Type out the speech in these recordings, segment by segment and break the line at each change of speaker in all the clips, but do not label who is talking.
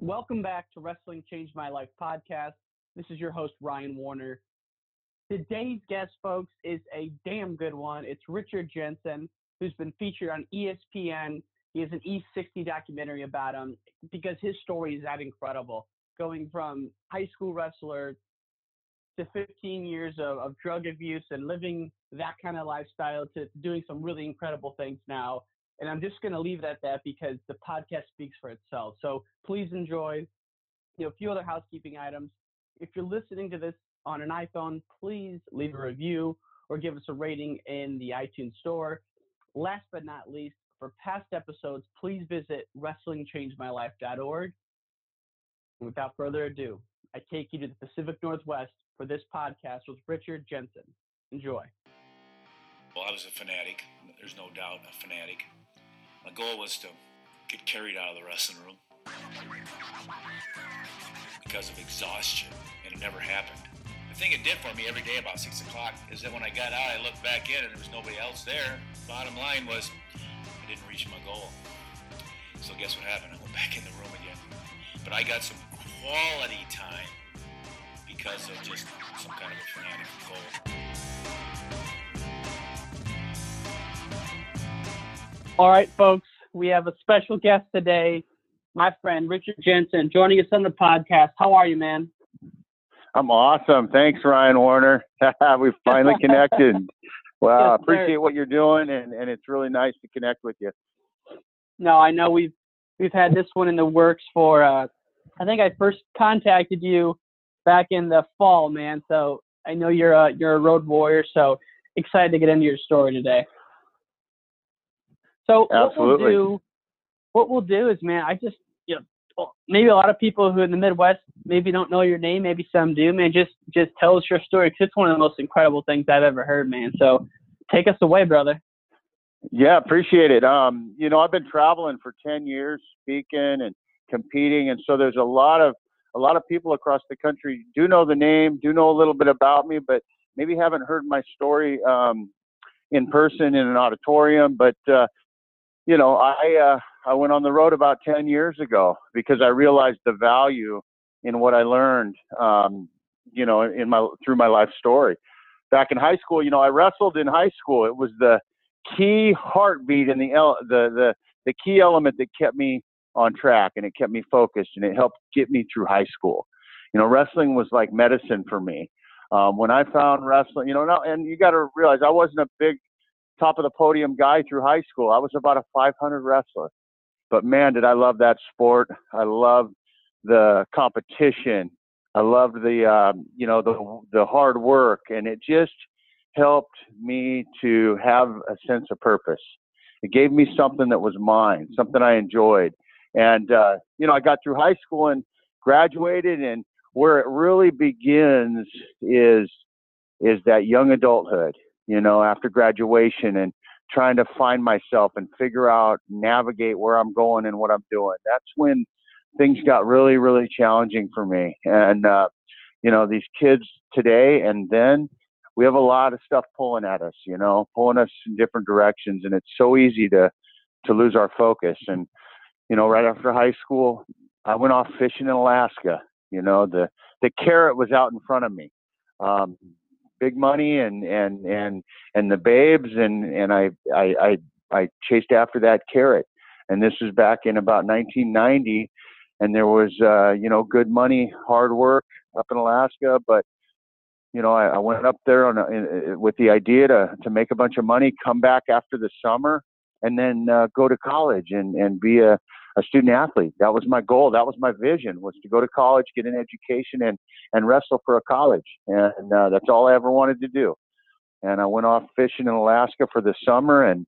Welcome back to Wrestling Changed My Life podcast. This is your host, Ryan Warner. Today's guest, folks, is a damn good one. It's Richard Jensen, who's been featured on ESPN. He has an E60 documentary about him because his story is that incredible. Going from high school wrestler to 15 years of, of drug abuse and living that kind of lifestyle to doing some really incredible things now. And I'm just going to leave it at that because the podcast speaks for itself. So please enjoy. You know, a few other housekeeping items. If you're listening to this on an iPhone, please leave a review or give us a rating in the iTunes store. Last but not least, for past episodes, please visit WrestlingChangeMyLife.org. Without further ado, I take you to the Pacific Northwest for this podcast with Richard Jensen. Enjoy.
Well, I was a fanatic. There's no doubt a fanatic. My goal was to get carried out of the wrestling room because of exhaustion, and it never happened. The thing it did for me every day about 6 o'clock is that when I got out, I looked back in and there was nobody else there. Bottom line was, I didn't reach my goal. So guess what happened? I went back in the room again. But I got some quality time because of just some kind of a fanatic goal.
All right, folks, we have a special guest today, my friend Richard Jensen, joining us on the podcast. How are you, man?
I'm awesome. Thanks, Ryan Warner. We've finally connected. Wow,
Yes,
appreciate what you're doing, and, and it's really nice to connect with you.
No, I know we've we've had this one in the works for. Uh, I think I first contacted you back in the fall, man. So I know you're a you're a road warrior. So excited to get into your story today. So
Absolutely.
what we'll do, what we'll do is, man, I just you know maybe a lot of people who in the Midwest maybe don't know your name, maybe some do, man. Just just tell us your story because it's one of the most incredible things I've ever heard, man. So take us away, brother.
Yeah, appreciate it. Um, you know, I've been traveling for 10 years, speaking and competing, and so there's a lot of a lot of people across the country do know the name, do know a little bit about me, but maybe haven't heard my story um, in person in an auditorium. But uh, you know, I uh, I went on the road about 10 years ago because I realized the value in what I learned, um, you know, in my through my life story. Back in high school, you know, I wrestled in high school. It was the key heartbeat and the the the the key element that kept me on track and it kept me focused and it helped get me through high school. You know, wrestling was like medicine for me. Um, when I found wrestling, you know, now, and you got to realize I wasn't a big top of the podium guy through high school. I was about a 500 wrestler, but man, did I love that sport. I loved the competition. I loved the, um, you know, the the hard work, and it just helped me to have a sense of purpose. It gave me something that was mine, something I enjoyed. And, uh, you know, I got through high school and graduated, and where it really begins is is that young adulthood, you know, after graduation and trying to find myself and figure out, navigate where I'm going and what I'm doing. That's when things got really, really challenging for me. And, uh, you know, these kids today and then, we have a lot of stuff pulling at us, you know, pulling us in different directions, and it's so easy to to lose our focus. And you know, right after high school, I went off fishing in Alaska. You know, the the carrot was out in front of me, um, big money and and and and the babes, and and I I I, I chased after that carrot. And this was back in about 1990, and there was uh, you know good money, hard work up in Alaska, but you know, I, I went up there on a, in, with the idea to to make a bunch of money, come back after the summer, and then uh, go to college and and be a a student athlete. That was my goal. That was my vision was to go to college, get an education, and and wrestle for a college. And uh, that's all I ever wanted to do. And I went off fishing in Alaska for the summer, and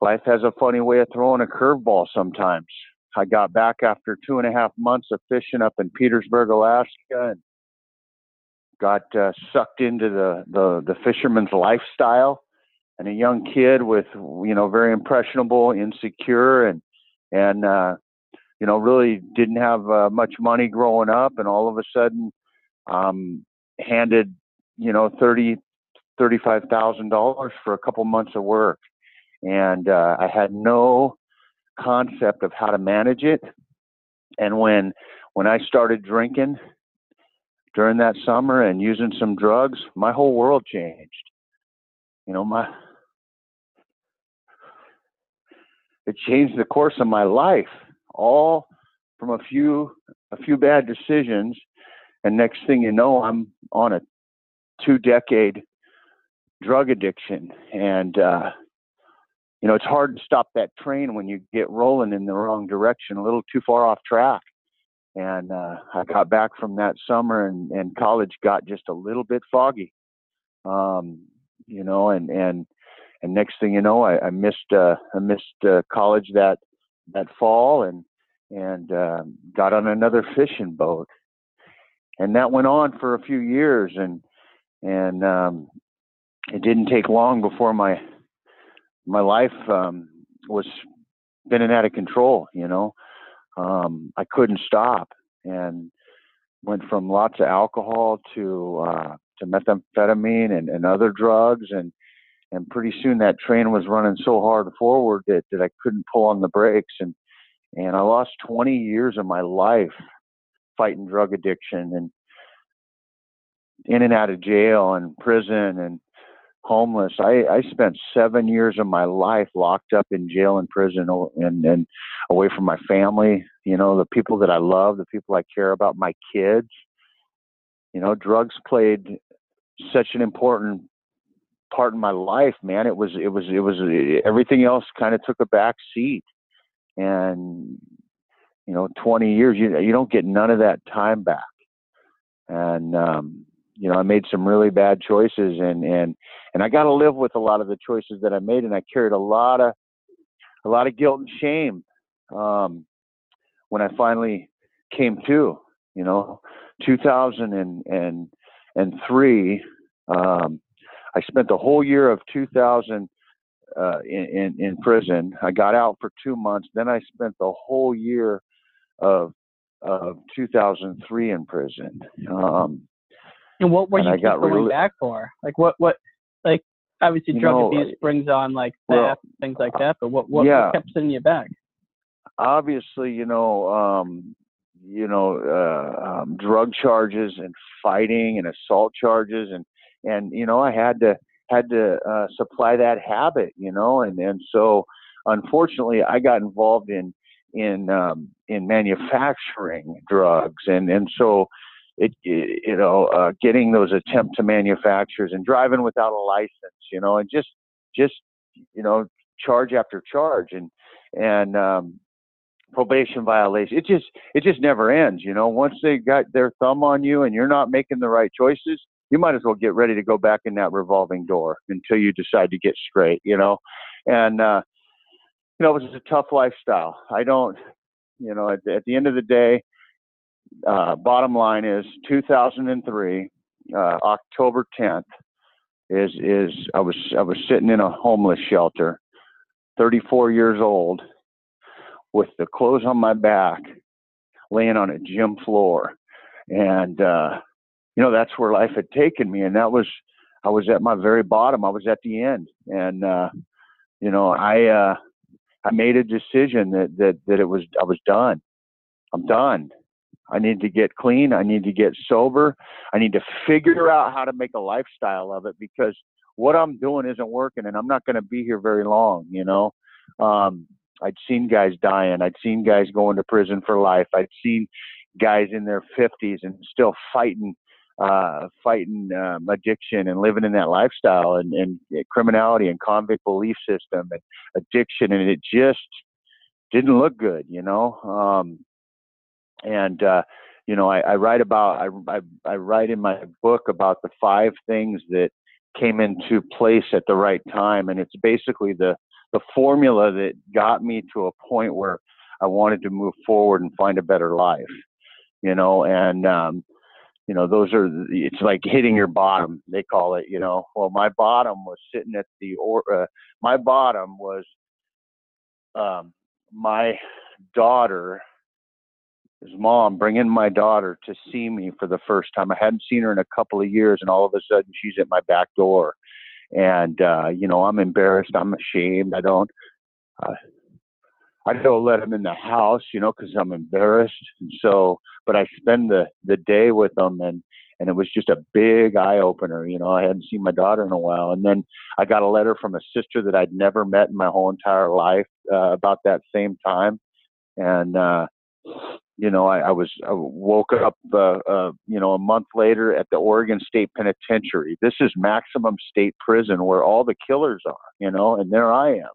life has a funny way of throwing a curveball sometimes. I got back after two and a half months of fishing up in Petersburg, Alaska, and got uh, sucked into the, the the fisherman's lifestyle and a young kid with you know very impressionable insecure and and uh you know really didn't have uh, much money growing up and all of a sudden um handed you know thirty thirty five thousand dollars for a couple months of work and uh i had no concept of how to manage it And when when I started drinking during that summer and using some drugs, my whole world changed. You know, my it changed the course of my life, all from a few a few bad decisions, and next thing you know, I'm on a two decade drug addiction, and uh, you know it's hard to stop that train when you get rolling in the wrong direction, a little too far off track. And uh, I got back from that summer, and, and college got just a little bit foggy. Um, you know, and and and next thing you know, I, I missed uh, I missed uh, college that that fall, and and uh, got on another fishing boat, and that went on for a few years, and and um, it didn't take long before my my life um, was spinning out of control. You know, um, I couldn't stop, and went from lots of alcohol to uh, to methamphetamine and, and other drugs, and and pretty soon that train was running so hard forward that, that I couldn't pull on the brakes, and and I lost 20 years of my life fighting drug addiction and in and out of jail and prison and homeless. I, I spent seven years of my life locked up in jail and prison and, and away from my family, you know, the people that I love, the people I care about, my kids. You know, drugs played such an important part in my life, man. It was, it was, it was, everything else kind of took a back seat. And, you know, 20 years, you, you don't get none of that time back. And, um, you know, I made some really bad choices and, and, and I got to live with a lot of the choices that I made. And I carried a lot of, a lot of guilt and shame. Um, when I finally came to, you know, two thousand and and 2003, um, I spent the whole year of 2000 uh, in, in, in prison. I got out for two months. Then I spent the whole year of of 2003 in prison. Um,
and what were you going really, back for? Like what what like obviously drug know, abuse brings on like theft well, things like that. But what what, yeah, what kept sending you back?
Obviously, you know, um, you know, uh, um, drug charges and fighting and assault charges and and you know I had to had to uh, supply that habit, you know, and and so unfortunately I got involved in in um, in manufacturing drugs and and so it, you know, uh, getting those attempt to manufacturers and driving without a license, you know, and just, just, you know, charge after charge and, and, um, probation violation. It just, it just never ends, you know, once they got their thumb on you and you're not making the right choices, you might as well get ready to go back in that revolving door until you decide to get straight, you know, and, uh, you know, it was a tough lifestyle. I don't, you know, at, at the end of the day, uh, bottom line is 2003, uh, October 10th is is I was I was sitting in a homeless shelter, 34 years old, with the clothes on my back, laying on a gym floor, and uh, you know that's where life had taken me, and that was I was at my very bottom. I was at the end, and uh, you know I uh, I made a decision that that that it was I was done. I'm done. I need to get clean. I need to get sober. I need to figure out how to make a lifestyle of it because what I'm doing isn't working and I'm not going to be here very long, you know. Um, I'd seen guys dying. I'd seen guys going to prison for life. I'd seen guys in their 50s and still fighting uh, fighting um, addiction and living in that lifestyle and, and criminality and convict belief system and addiction and it just didn't look good, you know. Um, and uh, you know I, I write about I, I, I write in my book about the five things that came into place at the right time, and it's basically the the formula that got me to a point where I wanted to move forward and find a better life. You know, and um, you know those are it's like hitting your bottom they call it you know well my bottom was sitting at the or uh, my bottom was um my daughter his mom bringing my daughter to see me for the first time. I hadn't seen her in a couple of years, and all of a sudden she's at my back door. And uh, you know, I'm embarrassed. I'm ashamed. I don't. Uh, I don't let them in the house, you know, because I'm embarrassed. And so, but I spend the the day with them, and and it was just a big eye opener. You know, I hadn't seen my daughter in a while, and then I got a letter from a sister that I'd never met in my whole entire life uh, about that same time, and uh, you know, I, I was I woke up, uh, uh, you know, a month later at the Oregon State Penitentiary. This is maximum state prison where all the killers are, you know, and there I am.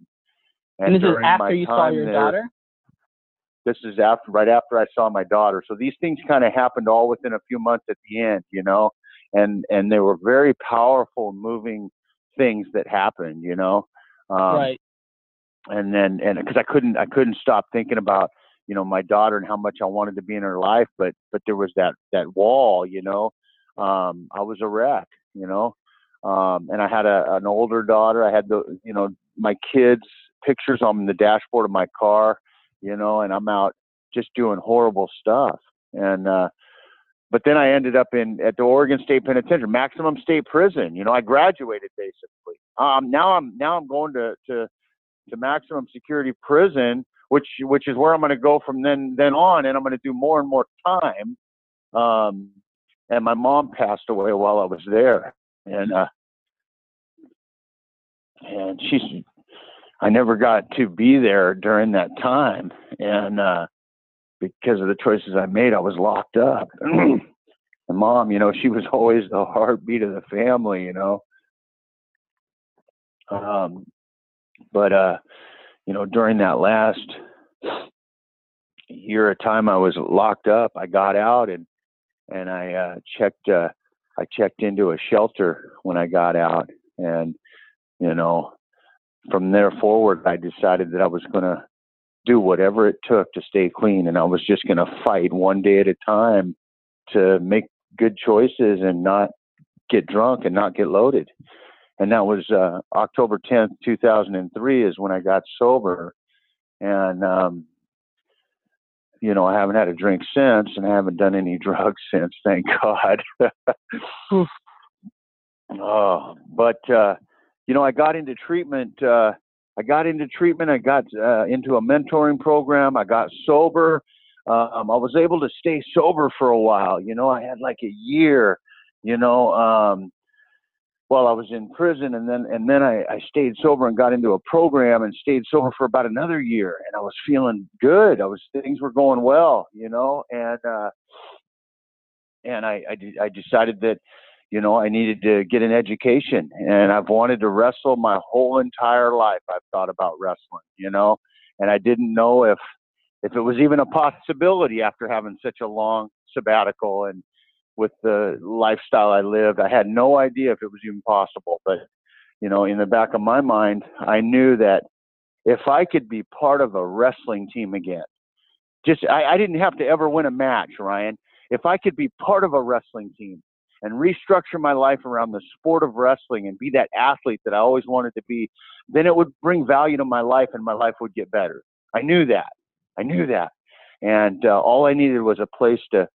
And, and this is after you saw your there, daughter.
This is after, right after I saw my daughter. So these things kind of happened all within a few months at the end, you know, and and they were very powerful, moving things that happened, you know.
Um, right.
And then, and because I couldn't, I couldn't stop thinking about you know my daughter and how much I wanted to be in her life, but but there was that that wall, you know. Um, I was a wreck, you know, um, and I had a an older daughter. I had the you know my kids pictures on the dashboard of my car, you know, and I'm out just doing horrible stuff. And uh, but then I ended up in at the Oregon State Penitentiary, maximum state prison. You know, I graduated basically. Um, now I'm now I'm going to to to maximum security prison which which is where I'm going to go from then then on, and I'm going to do more and more time. Um, and my mom passed away while I was there, and uh, and she's I never got to be there during that time, and uh, because of the choices I made, I was locked up. and mom, you know, she was always the heartbeat of the family, you know. Um, but uh, you know, during that last year of time I was locked up, I got out and and I uh, checked uh, I checked into a shelter when I got out, and you know, from there forward, I decided that I was going to do whatever it took to stay clean, and I was just going to fight one day at a time to make good choices and not get drunk and not get loaded and that was uh, October 10th, 2003, is when I got sober, and um, you know I haven't had a drink since, and I haven't done any drugs since. Thank God. oh, but uh, you know I got into treatment. Uh, I got into treatment. I got uh, into a mentoring program. I got sober. Um, I was able to stay sober for a while. You know, I had like a year. You know, um, while I was in prison, and then and then I, I stayed sober and got into a program and stayed sober for about another year, and I was feeling good. I was things were going well, you know, and uh, and I I, I decided that you know I needed to get an education, and I've wanted to wrestle my whole entire life. I've thought about wrestling, you know, and I didn't know if if it was even a possibility after having such a long sabbatical and with the lifestyle I lived. I had no idea if it was even possible, but you know, in the back of my mind, I knew that if I could be part of a wrestling team again, just I, I didn't have to ever win a match, Ryan. If I could be part of a wrestling team and restructure my life around the sport of wrestling and be that athlete that I always wanted to be, then it would bring value to my life and my life would get better. I knew that. I knew that. And uh, all I needed was a place to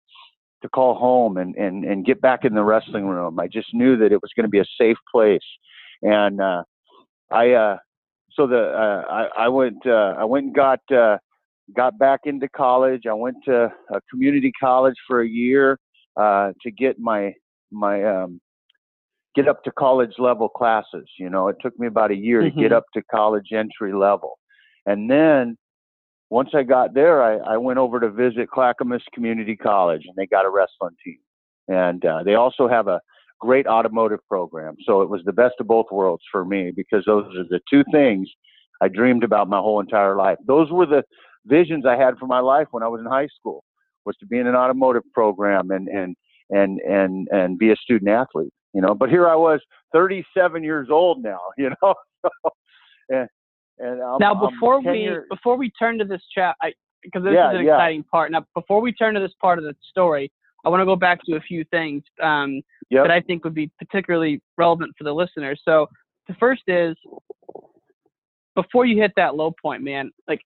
to call home and, and, and get back in the wrestling room. I just knew that it was going to be a safe place. And, uh, I, uh, so the, uh, I, I went, uh, I went and got, uh, got back into college. I went to a community college for a year, uh, to get my, my, um, get up to college level classes. You know, it took me about a year mm-hmm. to get mm-hmm. up to college entry level. And then once I got there, I, I went over to visit Clackamas Community College, and they got a wrestling team, and uh, they also have a great automotive program. So it was the best of both worlds for me because those are the two things I dreamed about my whole entire life. Those were the visions I had for my life when I was in high school was to be in an automotive program and and and and and be a student athlete. You know, but here I was, 37 years old now. You know. and and I'm,
now, before we
years...
before we turn to this chat, because this yeah, is an yeah. exciting part. Now, before we turn to this part of the story, I want to go back to a few things um, yep. that I think would be particularly relevant for the listeners. So, the first is before you hit that low point, man. Like,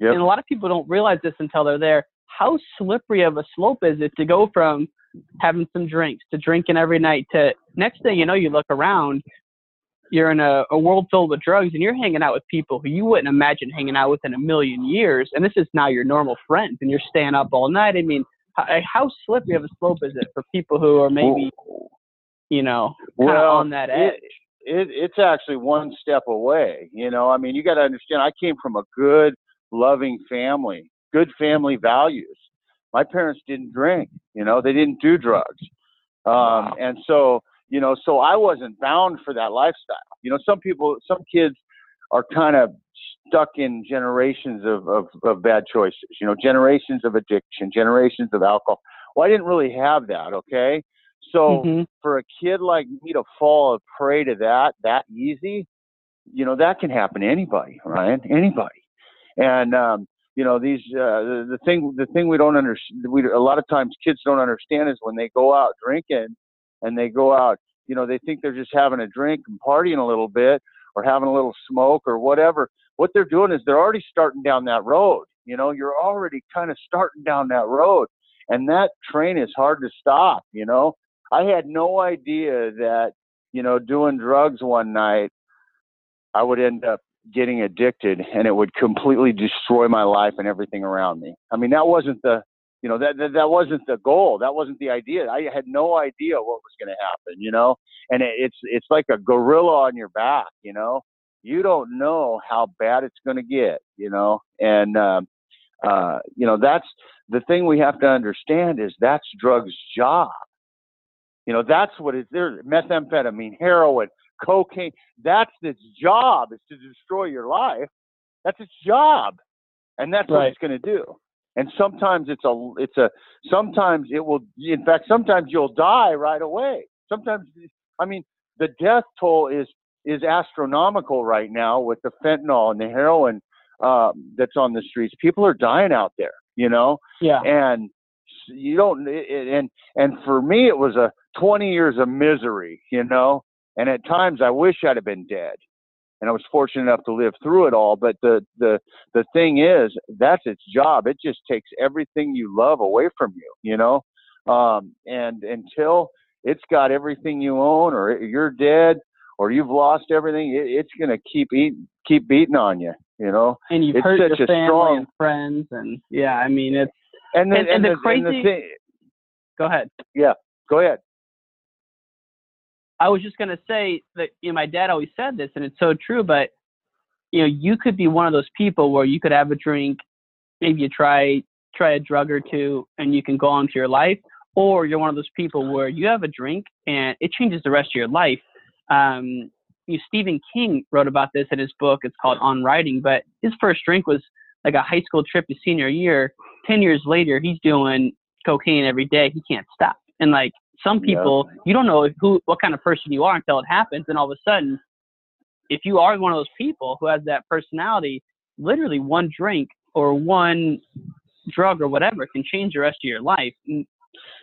yep. and a lot of people don't realize this until they're there. How slippery of a slope is it to go from having some drinks to drinking every night to next thing you know, you look around you're in a, a world filled with drugs and you're hanging out with people who you wouldn't imagine hanging out with in a million years, and this is now your normal friends, and you're staying up all night. I mean, how, how slippery of a slope is it for people who are maybe, you know, kind of
Well,
on that edge?
it, it it's actually one step away. You know, I mean, you got to understand. I came from a good, loving family, good family values. My parents didn't drink. You know, they didn't do drugs, um,
Wow.
and so you know, so I wasn't bound for that lifestyle. You know, some people, some kids are kind of stuck in generations of, of, of bad choices. You know, generations of addiction, generations of alcohol. Well, I didn't really have that. Okay, so
Mhm.
for a kid like me to fall a prey to that that easy, you know, that can happen to anybody, right? anybody. And um, you know, these uh, the, the thing the thing we don't understand, we a lot of times kids don't understand is when they go out drinking and they go out, you know, they think they're just having a drink and partying a little bit or having a little smoke or whatever. What they're doing is they're already starting down that road. You know, you're already kind of starting down that road, and that train is hard to stop. You know, I had no idea that, you know, doing drugs one night, I would end up getting addicted and it would completely destroy my life and everything around me. I mean, that wasn't the, you know, that, that, that wasn't the goal. That wasn't the idea. I had no idea what was going to happen, you know, and it, it's, it's like a gorilla on your back, you know, you don't know how bad it's going to get, you know, and, um, uh, you know, that's the thing we have to understand is that's drugs job. You know, that's what it's there. Methamphetamine, heroin, cocaine. That's its job is to destroy your life. That's its job, and that's what it's going to do. And sometimes it's a, it's a, sometimes it will. In fact, sometimes you'll die right away. Sometimes, I mean, the death toll is is astronomical right now with the fentanyl and the heroin um, that's on the streets. People are dying out there. You know,
Yeah.
and you don't it- and and for me it was a 20 years of misery you know and at times i wish i'd have been dead and i was fortunate enough to live through it all but the the the thing is that's its job it just takes everything you love away from you you know um and until it's got everything you own or you're dead or you've lost everything it, it's going to keep eat keep beating on you you know
And you've
It's
hurt
such
your
a
family
strong-
and friends, and yeah, I mean, it's.
and the,
And- and the
the, and the
crazy-
thing,
Go ahead.
Yeah, go ahead
I was just gonna say that you know my dad always said this, and it's so true. But you know, you could be one of those people where you could have a drink, maybe you try try a drug or two, and you can go on to your life, or you're one of those people where you have a drink and it changes the rest of your life. Um, you know, Stephen King wrote about this in his book. It's called On Writing. But his first drink was like a high school trip to senior year. Ten years later, he's doing cocaine every day. He can't stop. And like some
Yeah.
people, you don't know who, what kind of person you are until it happens. And all of a sudden, if you are one of those people who has that personality, literally one drink or one drug or whatever can change the rest of your life.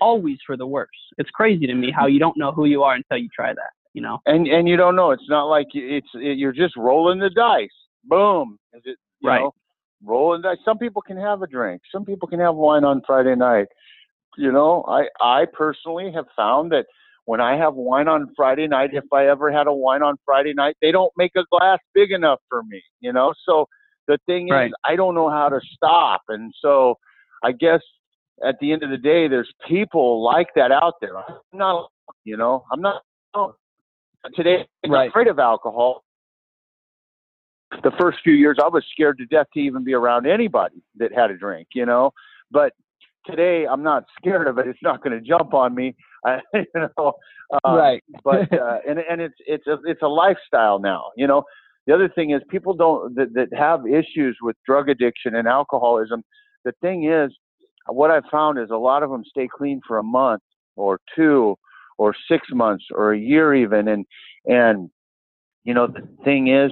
Always for the worse. It's crazy to me how you don't know who you are until you try that. You know?
and and you don't know. It's not like it's it, you're just rolling the dice. Boom. Is it you
Right.
know, rolling dice? Some people can have a drink. Some people can have wine on Friday night. You know, I I personally have found that when I have wine on Friday night, if I ever had a wine on Friday night, they don't make a glass big enough for me. You know, so the thing
Right.
is, I don't know how to stop, and so I guess at the end of the day, there's people like that out there. I'm not, you know, I'm not today I'm
Right.
afraid of alcohol. The first few years, I was scared to death to even be around anybody that had a drink, you know. But today, I'm not scared of it. It's not going to jump on me, I, you know. Uh,
right.
But uh, and and it's it's a it's a lifestyle now, you know. The other thing is people don't that, that have issues with drug addiction and alcoholism. The thing is, what I've found is a lot of them stay clean for a month or two or six months or a year even, and and you know the thing is,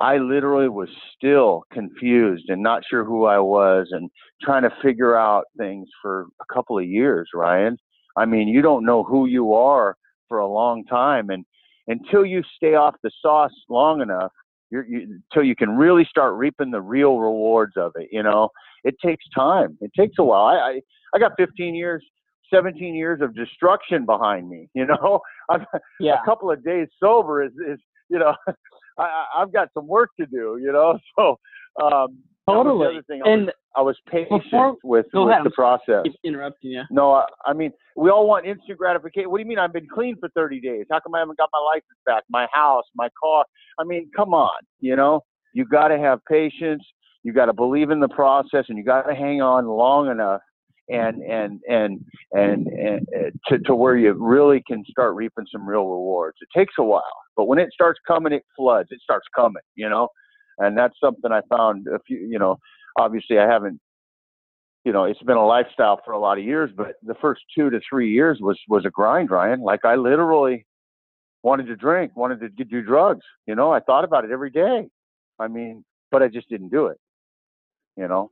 I literally was still confused and not sure who I was and trying to figure out things for a couple of years, Ryan. I mean, you don't know who you are for a long time, and until you stay off the sauce long enough, you're, you, until you can really start reaping the real rewards of it. You know, it takes time. It takes a while. I I, I got 15 years, 17 years of destruction behind me. You know, I'm,
Yeah.
a couple of days sober is is you know, I, I've got some work to do, you know. So um,
totally.
and
I was,
I was patient
before,
with, with
ahead,
the process.
Interrupting you.
No, I, I mean, we all want instant gratification. What do you mean? I've been clean for 30 days. How come I haven't got my license back, my house, my car? I mean, come on. You know, you got to have patience. You got to believe in the process, and you got to hang on long enough and and and and, and uh, to, to where you really can start reaping some real rewards. It takes a while, but when it starts coming, it floods. It starts coming, you know, and that's something I found. A few, you know, obviously I haven't, you know, it's been a lifestyle for a lot of years, but the first two to three years was was a grind, Ryan. Like I literally wanted to drink, wanted to do drugs. You know, I thought about it every day. I mean, but I just didn't do it. You know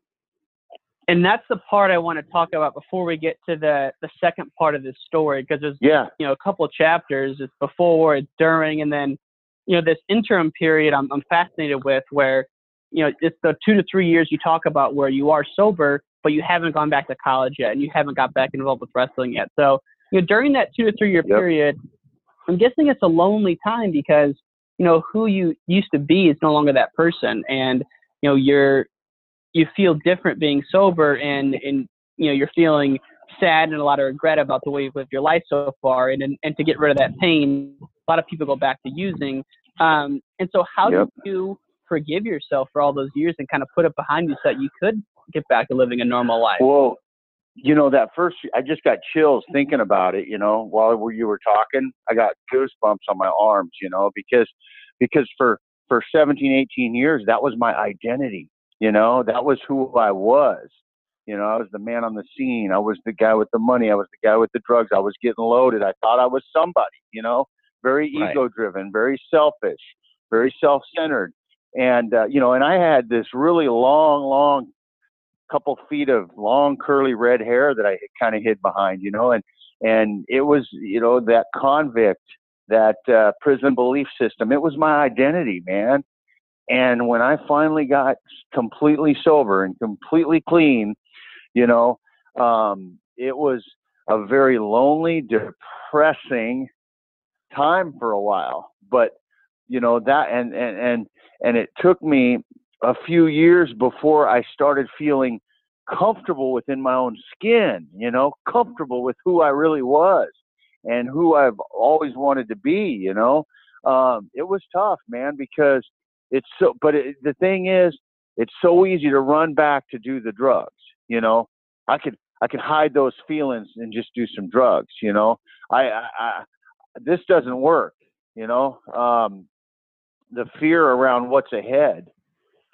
and that's the part I want to talk about before we get to the the second part of this story because there's
yeah.
you know a couple of chapters. It's before it's during and then you know this interim period I'm I'm fascinated with where you know it's the two to three years you talk about where you are sober but you haven't gone back to college yet and you haven't got back involved with wrestling yet. So you know during that two to three year yep. period I'm guessing it's a lonely time because you know who you used to be is no longer that person. And you know you're you feel different being sober and and you know you're feeling sad and a lot of regret about the way you've lived your life so far and and, and to get rid of that pain a lot of people go back to using. Um, and so how yep. do you forgive yourself for all those years and kind of put it behind you so that you could get back to living a normal life?
Well you know that first i just got chills thinking about it you know while you were talking i got goosebumps on my arms you know because because for for 17 18 years that was my identity you know, that was who I was. You know, I was the man on the scene. I was the guy with the money. I was the guy with the drugs. I was getting loaded. I thought I was somebody, you know, very right. ego driven, very selfish, very self centered. And, uh, you know, and I had this really long, long couple feet of long curly red hair that I kind of hid behind, you know, and, and it was, you know, that convict, that uh, prison belief system. It was my identity, man. And when I finally got completely sober and completely clean, you know, um, it was a very lonely, depressing time for a while. But you know that, and and and and it took me a few years before I started feeling comfortable within my own skin. You know, comfortable with who I really was and who I've always wanted to be. You know, um, it was tough, man, because it's so but it, the thing is it's so easy to run back to do the drugs you know? I could i could hide those feelings and just do some drugs you know? I i, I this doesn't work you know? Um the fear around what's ahead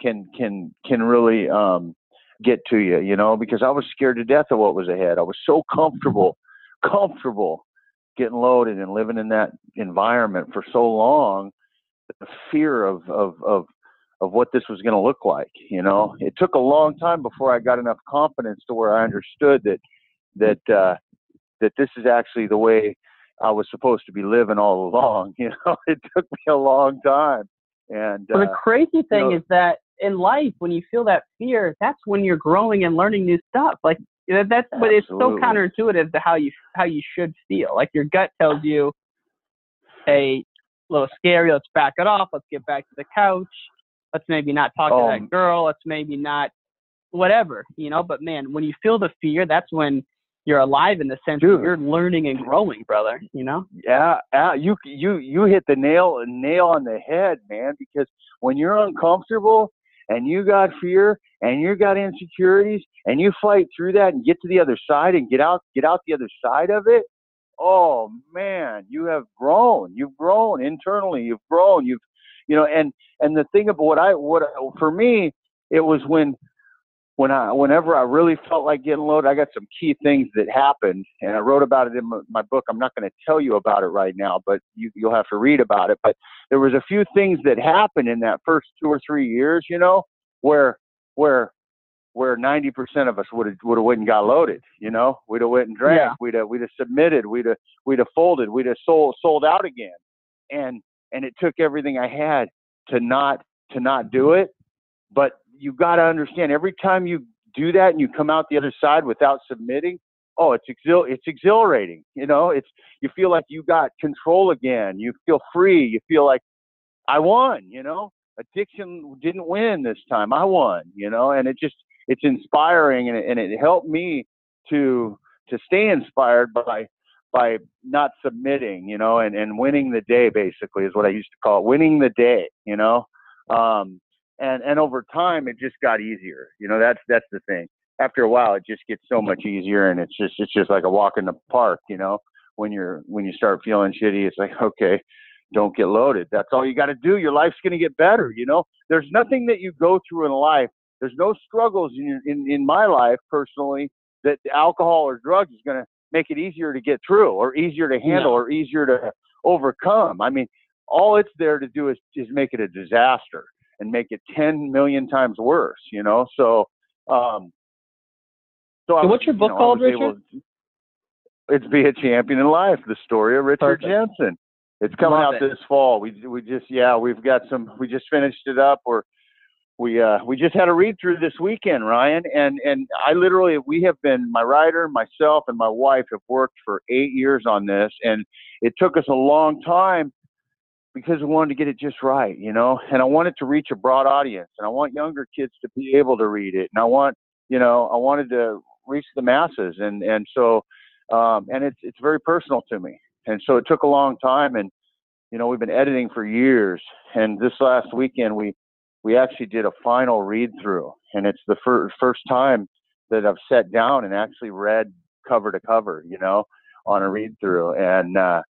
can can can really um get to you you know? Because i was scared to death of what was ahead. I was so comfortable comfortable getting loaded and living in that environment for so long fear of of of of what this was going to look like. You know, it took a long time before I got enough confidence to where I understood that that uh, that this is actually the way I was supposed to be living all along. You know, it took me a long time. And
well, the
uh,
crazy thing
you know,
is that in life, when you feel that fear, that's when you're growing and learning new stuff. Like that's, but it's so counterintuitive to how you how you should feel. Like your gut tells you, "Hey, a little scary. Let's back it off. Let's get back to the couch. Let's maybe not talk to that um, girl. Let's maybe not whatever, you know. But man, when you feel the fear, that's when you're alive in the sense dude, you're learning and growing, brother. You know?
Yeah, yeah. You you you hit the nail nail on the head, man. Because when you're uncomfortable and you got fear and you got insecurities and you fight through that and get to the other side and get out get out the other side of it, oh man, you have grown. You've grown internally. You've grown. You've, you know, and and the thing about what I what for me, it was when when I whenever I really felt like getting loaded, I got some key things that happened, and I wrote about it in my, my book. I'm not going to tell you about it right now, but you, you'll have to read about it. But there was a few things that happened in that first two or three years, you know, where where where 90% of us would have would have went and got loaded. You know, we'd have went and drank. Yeah. We'd have we'd have submitted. We'd have we'd have folded. We'd have sold sold out again. And and it took everything I had to not to not do it. But you got to understand every time you do that and you come out the other side without submitting, oh, it's exhil it's exhilarating. You know, it's you feel like you got control again. You feel free. You feel like I won. You know, addiction didn't win this time. I won. You know, and it just it's inspiring and it, and it helped me to to stay inspired by by not submitting, you know, and, and winning the day basically is what I used to call it, winning the day, you know. Um, and and over time it just got easier. You know, that's that's the thing. After a while, it just gets so much easier, and it's just it's just like a walk in the park. You know, when you're when you start feeling shitty, it's like okay, don't get loaded. That's all you got to do. Your life's going to get better. You know, there's nothing that you go through in life. There's no struggles in in in my life personally that alcohol or drugs is going to make it easier to get through or easier to handle or easier to overcome. I mean, all it's there to do is is make it a disaster and make it 10 million times worse, you know? So, um,
so, so what's your book you know, called, Richard?
To, it's Be a Champion in Life, the story of Richard Perfect. Jensen. It's coming Love out it. this fall. We we just yeah, we've got some we just finished it up. We're we uh we just had a read through this weekend, Ryan, and and I literally we have been my writer, myself, and my wife have worked for eight years on this, and it took us a long time because we wanted to get it just right, you know. And I wanted to reach a broad audience, and I want younger kids to be able to read it, and I want, you know, I wanted to reach the masses, and and so, um, and it's it's very personal to me, and so it took a long time, and you know, we've been editing for years, and this last weekend we we actually did a final read through, and it's the fir- first time that I've sat down and actually read cover to cover, you know, on a read through, and uh,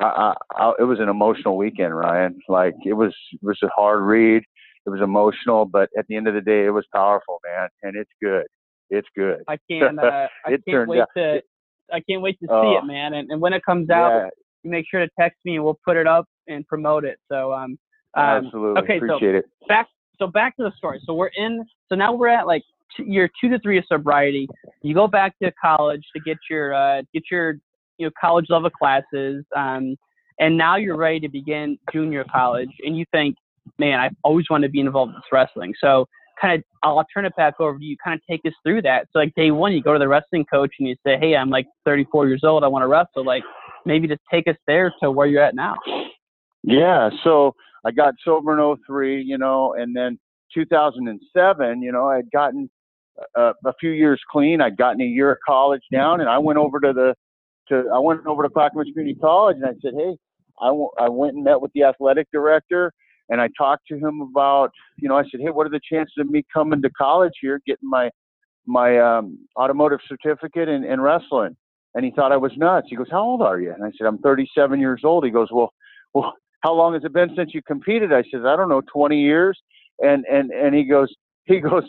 I, I, it was an emotional weekend, Ryan. Like it was, it was a hard read. It was emotional, but at the end of the day, it was powerful, man, and it's good. It's good.
I can't. Uh, I can't wait out. to. I can't wait to see oh, it, man. And, and when it comes out, yeah. make sure to text me, and we'll put it up and promote it. So, um,
um absolutely okay, appreciate
so
it.
Back, so back to the story. So we're in. So now we're at like two, year two to three of sobriety. You go back to college to get your uh, get your you know college level classes, um, and now you're ready to begin junior college, and you think, man, I've always wanted to be involved in this wrestling. So kind of, I'll turn it back over to you. Kind of take us through that. So like day one, you go to the wrestling coach and you say, hey, I'm like 34 years old, I want to wrestle. Like maybe just take us there to where you're at now.
Yeah. So I got sober in 03, you know, and then 2007, you know, I had gotten a, a few years clean. I'd gotten a year of college down, and I went over to the to I went over to Clackamas Community College and I said, hey, I, w- I went and met with the athletic director and I talked to him about, you know, I said, hey, what are the chances of me coming to college here, getting my my um, automotive certificate in, in wrestling? And he thought I was nuts. He goes, how old are you? And I said, I'm 37 years old. He goes, well, well, how long has it been since you competed? I said, I don't know, 20 years. And and and he goes, he goes,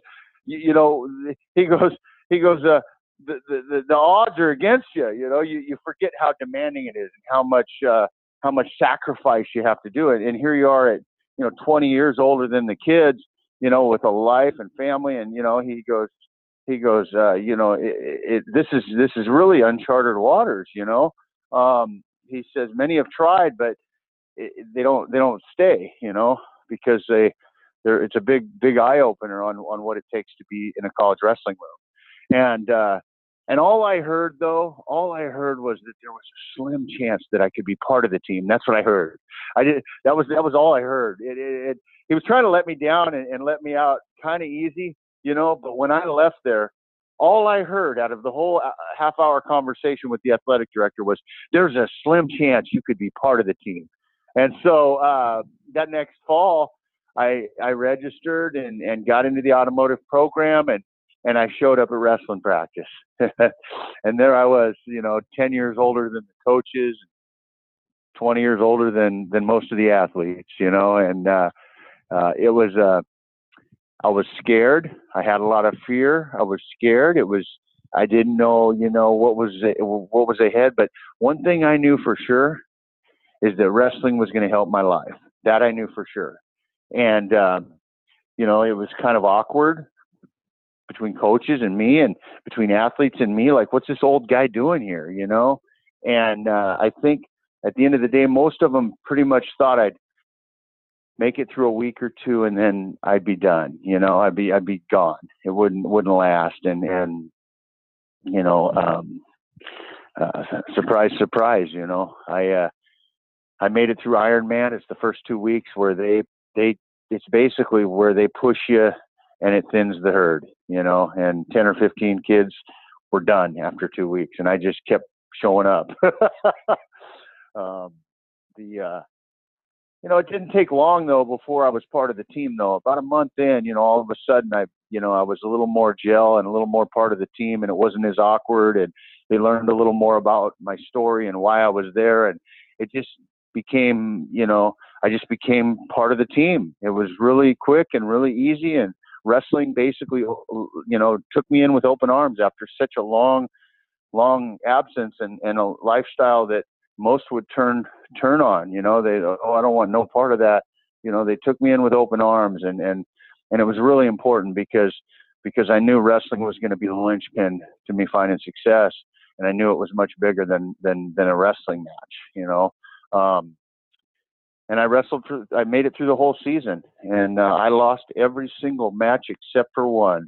you, know, he goes, he goes, uh, the, the, the odds are against you. You know, you, you forget how demanding it is and how much uh, how much sacrifice you have to do it. And here you are at you know 20 years older than the kids, you know, with a life and family. And you know, he goes he goes, uh, you know, it, it, this is this is really uncharted waters. You know, um, he says many have tried, but they don't they don't stay. You know, because they they're, it's a big big eye opener on on what it takes to be in a college wrestling room. And uh, and all I heard, though, all I heard was that there was a slim chance that I could be part of the team. That's what I heard. I did. That was that was all I heard. It, it, it he was trying to let me down and, and let me out kind of easy, you know. But when I left there, all I heard out of the whole uh, half hour conversation with the athletic director was, "There's a slim chance you could be part of the team." And so uh, that next fall, I I registered and and got into the automotive program and and I showed up at wrestling practice. and there I was, you know, 10 years older than the coaches, 20 years older than than most of the athletes, you know, and uh uh it was uh I was scared. I had a lot of fear. I was scared. It was I didn't know, you know, what was what was ahead, but one thing I knew for sure is that wrestling was going to help my life. That I knew for sure. And um you know, it was kind of awkward between coaches and me and between athletes and me like what's this old guy doing here? You know? And uh, i think at the end of the day most of them pretty much thought i'd make it through a week or two and then i'd be done you know? I'd be i'd be gone. It wouldn't wouldn't last. And and you know um uh surprise surprise you know? I uh I made it through Ironman. It's the first two weeks where they they it's basically where they push you and it thins the herd, you know. And ten or fifteen kids were done after two weeks, and I just kept showing up. um, the uh, you know, it didn't take long though before I was part of the team though. About a month in, you know, all of a sudden I, you know, I was a little more gel and a little more part of the team and it wasn't as awkward and they learned a little more about my story and why I was there and it just became, you know, I just became part of the team. It was really quick and really easy and wrestling basically, you know, took me in with open arms after such a long, long absence and, and a lifestyle that most would turn turn on. You know, they oh I don't want no part of that. You know, they took me in with open arms, and and and it was really important because because I knew wrestling was going to be the linchpin to me finding success, and I knew it was much bigger than than than a wrestling match. You know. Um, and I wrestled through. I made it through the whole season, and uh, I lost every single match except for one.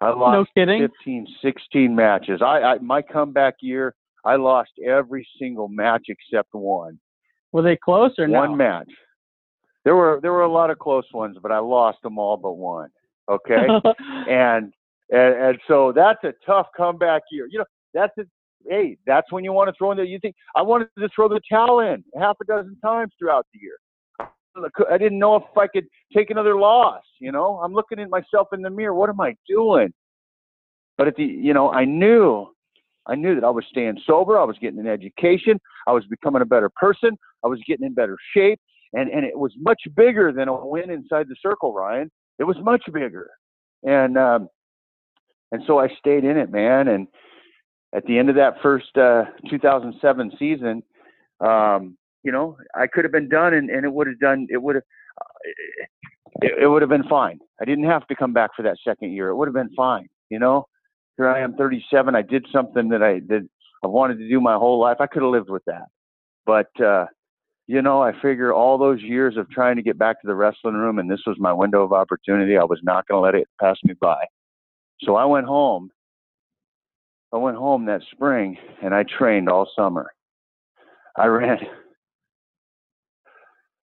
I lost
no kidding.
15, 16 matches. I, I my comeback year I lost every single match except one.
Were they close or
no? One match. There were there were a lot of close ones, but I lost them all but one. Okay, and, and and so that's a tough comeback year. You know, that's a hey, that's when you want to throw in there. You think I wanted to throw the towel in half a dozen times throughout the year. I didn't know if I could take another loss. You know, I'm looking at myself in the mirror. What am I doing? But at the, you know, I knew I knew that I was staying sober. I was getting an education. I was becoming a better person. I was getting in better shape. And, and it was much bigger than a win inside the circle, Ryan. It was much bigger. And, um, and so I stayed in it, man. And at the end of that first uh, 2007 season, um, you know, I could have been done and, and it would have done, it would have, it, it would have been fine. I didn't have to come back for that second year. It would have been fine, you know? here I am 37. I did something that I that I wanted to do my whole life. I could have lived with that. But uh, you know, I figure all those years of trying to get back to the wrestling room and this was my window of opportunity, I was not going to let it pass me by. So I went home. I went home that spring and I trained all summer. I ran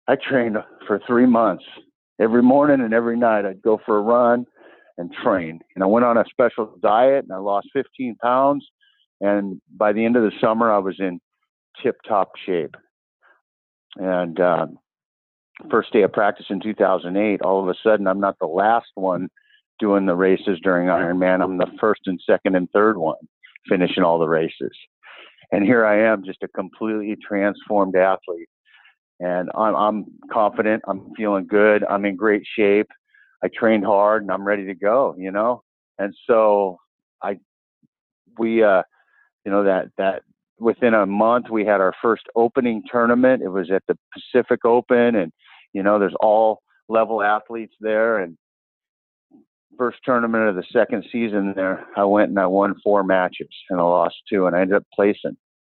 I trained for 3 months. Every morning and every night I'd go for a run and train. And I went on a special diet and I lost 15 pounds. And by the end of the summer, I was in tip top shape. And uh, first day of practice in 2008, all of a sudden, I'm not the last one doing the races during Ironman. I'm the first and second and third one finishing all the races. And here I am, just a completely transformed athlete. And I'm, I'm confident. I'm feeling good. I'm in great shape. I trained hard and I'm ready to go, you know? And so I, we, uh, you know, that, that within a month we had our first opening tournament. It was at the Pacific Open and, you know, there's all level athletes there. And first tournament of the second season there, I went and I won four matches and I lost two and I ended up placing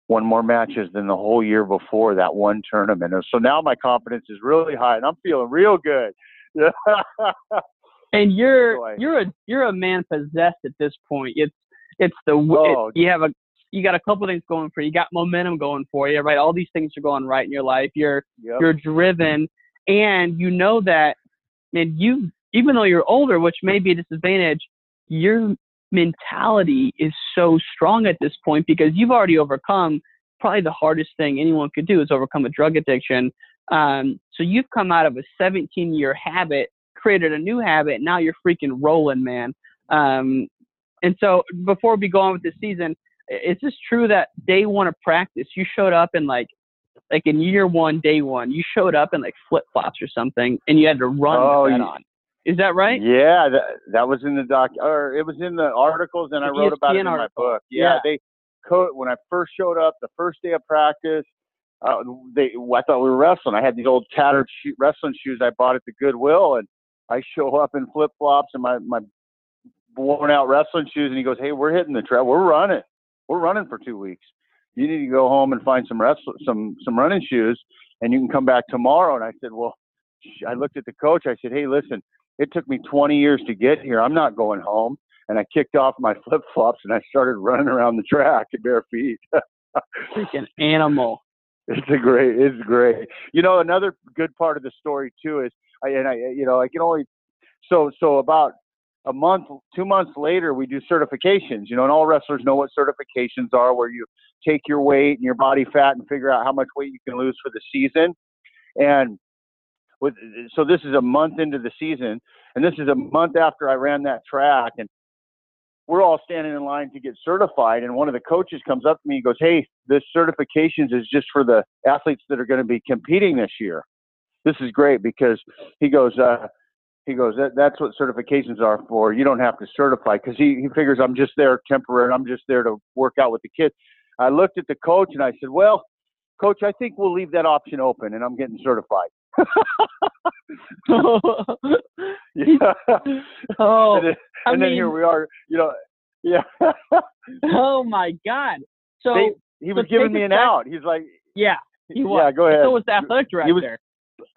won more matches than the whole year before that one tournament. And so now my confidence is really high and I'm feeling real good.
and you're you're a you're a man possessed at this point. It's it's the oh. it, you have a you got a couple things going for you. You got momentum going for you, right? All these things are going right in your life. You're yep. you're driven, and you know that. And you, even though you're older, which may be a disadvantage, your mentality is so strong at this point because you've already overcome probably the hardest thing anyone could do is overcome a drug addiction. Um, so you've come out of a 17 year habit, created a new habit. Now you're freaking rolling, man. Um, and so before we go on with the season, is this true that day one of practice you showed up in like like in year one, day one, you showed up in like flip flops or something, and you had to run oh, that on. Is that right?
Yeah, that that was in the doc, or it was in the articles, and I wrote about it in article. my book. Yeah, yeah. they co- when I first showed up, the first day of practice, uh, they I thought we were wrestling. I had these old tattered shoe, wrestling shoes I bought at the Goodwill, and I show up in flip flops and my my worn out wrestling shoes, and he goes, "Hey, we're hitting the trail. We're running. We're running for two weeks. You need to go home and find some wrestle some some running shoes, and you can come back tomorrow." And I said, "Well." I looked at the coach. I said, "Hey, listen, it took me 20 years to get here. I'm not going home." And I kicked off my flip flops and I started running around the track at bare feet.
Freaking animal.
It's a great. It's great. You know, another good part of the story too is, I, and I, you know, I can only. So so about a month, two months later, we do certifications. You know, and all wrestlers know what certifications are, where you take your weight and your body fat and figure out how much weight you can lose for the season. And with so this is a month into the season, and this is a month after I ran that track, and we're all standing in line to get certified. And one of the coaches comes up to me and goes, Hey, this certifications is just for the athletes that are going to be competing this year. This is great because he goes, uh, he goes, that, that's what certifications are for. You don't have to certify because he, he figures I'm just there temporary. I'm just there to work out with the kids. I looked at the coach and I said, well, coach, I think we'll leave that option open and I'm getting certified. yeah.
Oh,
and then,
I
and then
mean-
here we are, you know, yeah.
oh my God. So
They- he was giving me an
back-
out. He's like,
yeah, he was.
yeah, go ahead.
So was the athletic
He was-
director.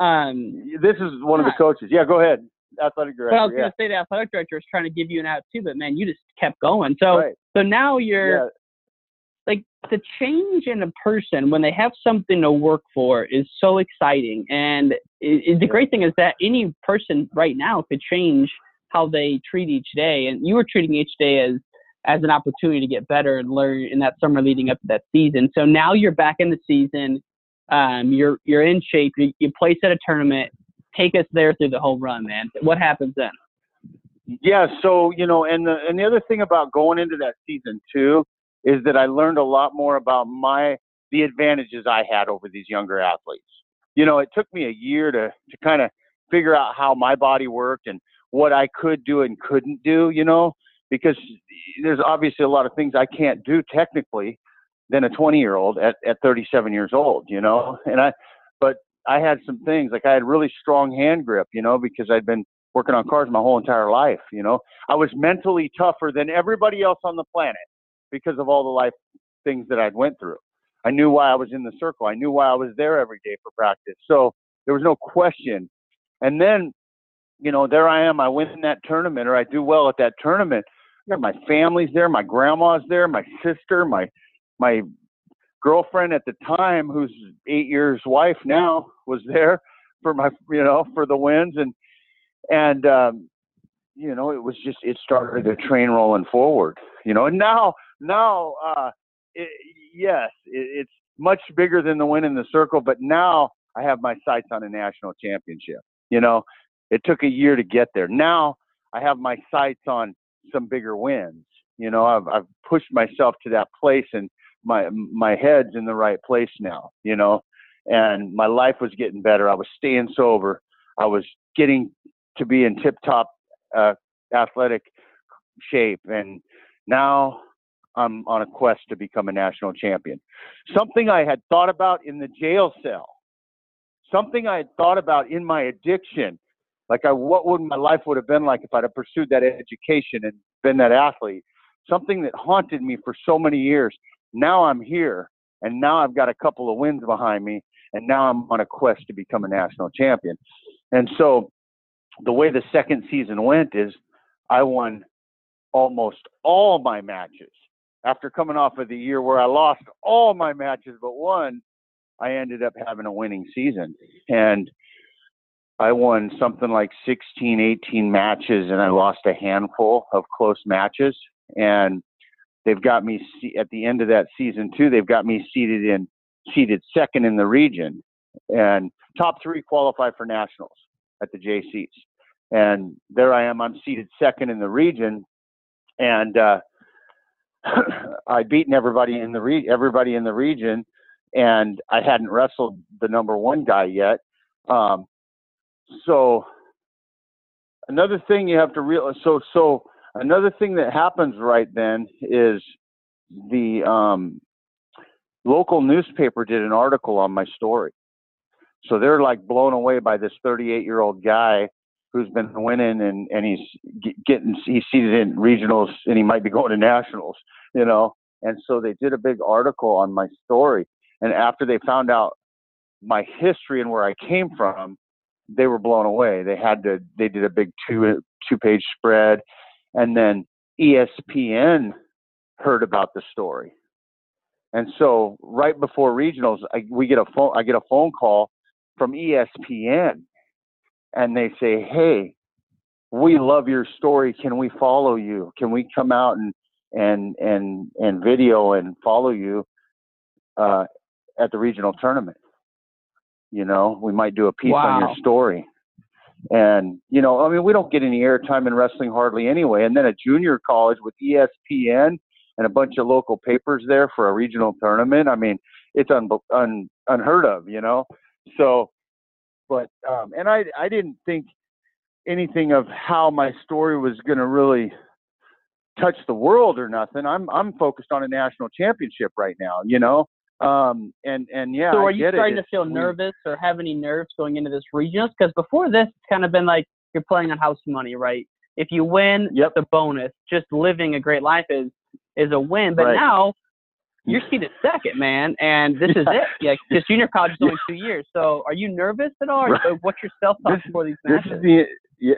um,
This is one of the coaches. Yeah, go ahead. Athletic director.
but I was
yeah.
gonna say the athletic director was trying to give you an out too, but man, you just kept going. So
right.
so now you're
Yeah.
Like the change in a person when they have something to work for is so exciting and it, it- the great thing is that any person right now could change how they treat each day and you were treating each day as as an opportunity to get better and learn in that summer leading up to that season. So now you're back in the season um, you're you're in shape you, you place at a tournament take us there through the whole run man. What happens then?
Yeah, so you know, and the and the other thing about going into that season too is that I learned a lot more about my the advantages I had over these younger athletes. You know, it took me a year to to kind of figure out how my body worked and what I could do and couldn't do, you know, because there's obviously a lot of things I can't do technically than a 20 year old at, at 37 years old, you know, and I, but I had some things like I had really strong hand grip, you know, because I'd been working on cars my whole entire life. You know, I was mentally tougher than everybody else on the planet because of all the life things that I'd went through. I knew why I was in the circle. I knew why I was there every day for practice. So there was no question. And then, you know, there I am. I win in that tournament or I do well at that tournament. I got my family's there, my grandma's there, my sister, my my girlfriend at the time, who's eight years wife now, was there for my you know for the wins and and um, you know it was just it started the train rolling forward you know and now now uh it, yes it, it's much bigger than the win in the circle but now i have my sights on a national championship you know? It took a year to get there. Now i have my sights on some bigger wins you know? I've i've pushed myself to that place and my my head's in the right place now you know? And my life was getting better. I was staying sober. I was getting to be in tip top uh, athletic shape. And now I'm on a quest to become a national champion. Something I had thought about in the jail cell, something I had thought about in my addiction. Like, I, what would my life would have been like if I'd have pursued that education and been that athlete? Something that haunted me for so many years. Now I'm here, and now I've got a couple of wins behind me, and now I'm on a quest to become a national champion. And so, the way the second season went is I won almost all my matches. After coming off of the year where I lost all my matches but one, I ended up having a winning season. And I won something like 16, 18 matches, and I lost a handful of close matches. And they've got me at the end of that season too. They've got me seated in seated second in the region, and top three qualify for nationals at the JCs. And there I am. I'm seated second in the region, and uh, I'd beaten everybody in the re- everybody in the region, and I hadn't wrestled the number one guy yet. Um, so another thing you have to realize. So so another thing that happens right then is the um, local newspaper did an article on my story. So they're like blown away by this 38 year old guy who's been winning and, and he's getting, he's seated in regionals and he might be going to nationals, you know? And so they did a big article on my story. And after they found out my history and where I came from, they were blown away. They had to, they did a big two, two page spread. And then ESPN heard about the story And so right before regionals, I, we get a phone. I get a phone call from ESPN, and they say, "Hey, we love your story. Can we follow you? Can we come out and and and and video and follow you uh, at the regional tournament? You know, we might do a piece
Wow.
on your story." And you know, I mean, we don't get any airtime in wrestling hardly anyway. And then a junior college with ESPN and a bunch of local papers there for a regional tournament. I mean, it's un, un, unheard of, you know. So, but um, and I I didn't think anything of how my story was going to really touch the world or nothing. I'm I'm focused on a national championship right now, you know. Um, and and yeah,
so are you
get it.
starting to feel nervous or have any nerves going into this regionals? Because before this, it's kind of been like you're playing on house money, right? If you win,
Yep.
the bonus. Just living a great life is is a win. But
Right.
now you're seated second, man, and this is it. Yeah, because junior college is only two years. So are you nervous at all?
Right.
What's your self talk
This-
before these
this
matches?
is the yeah,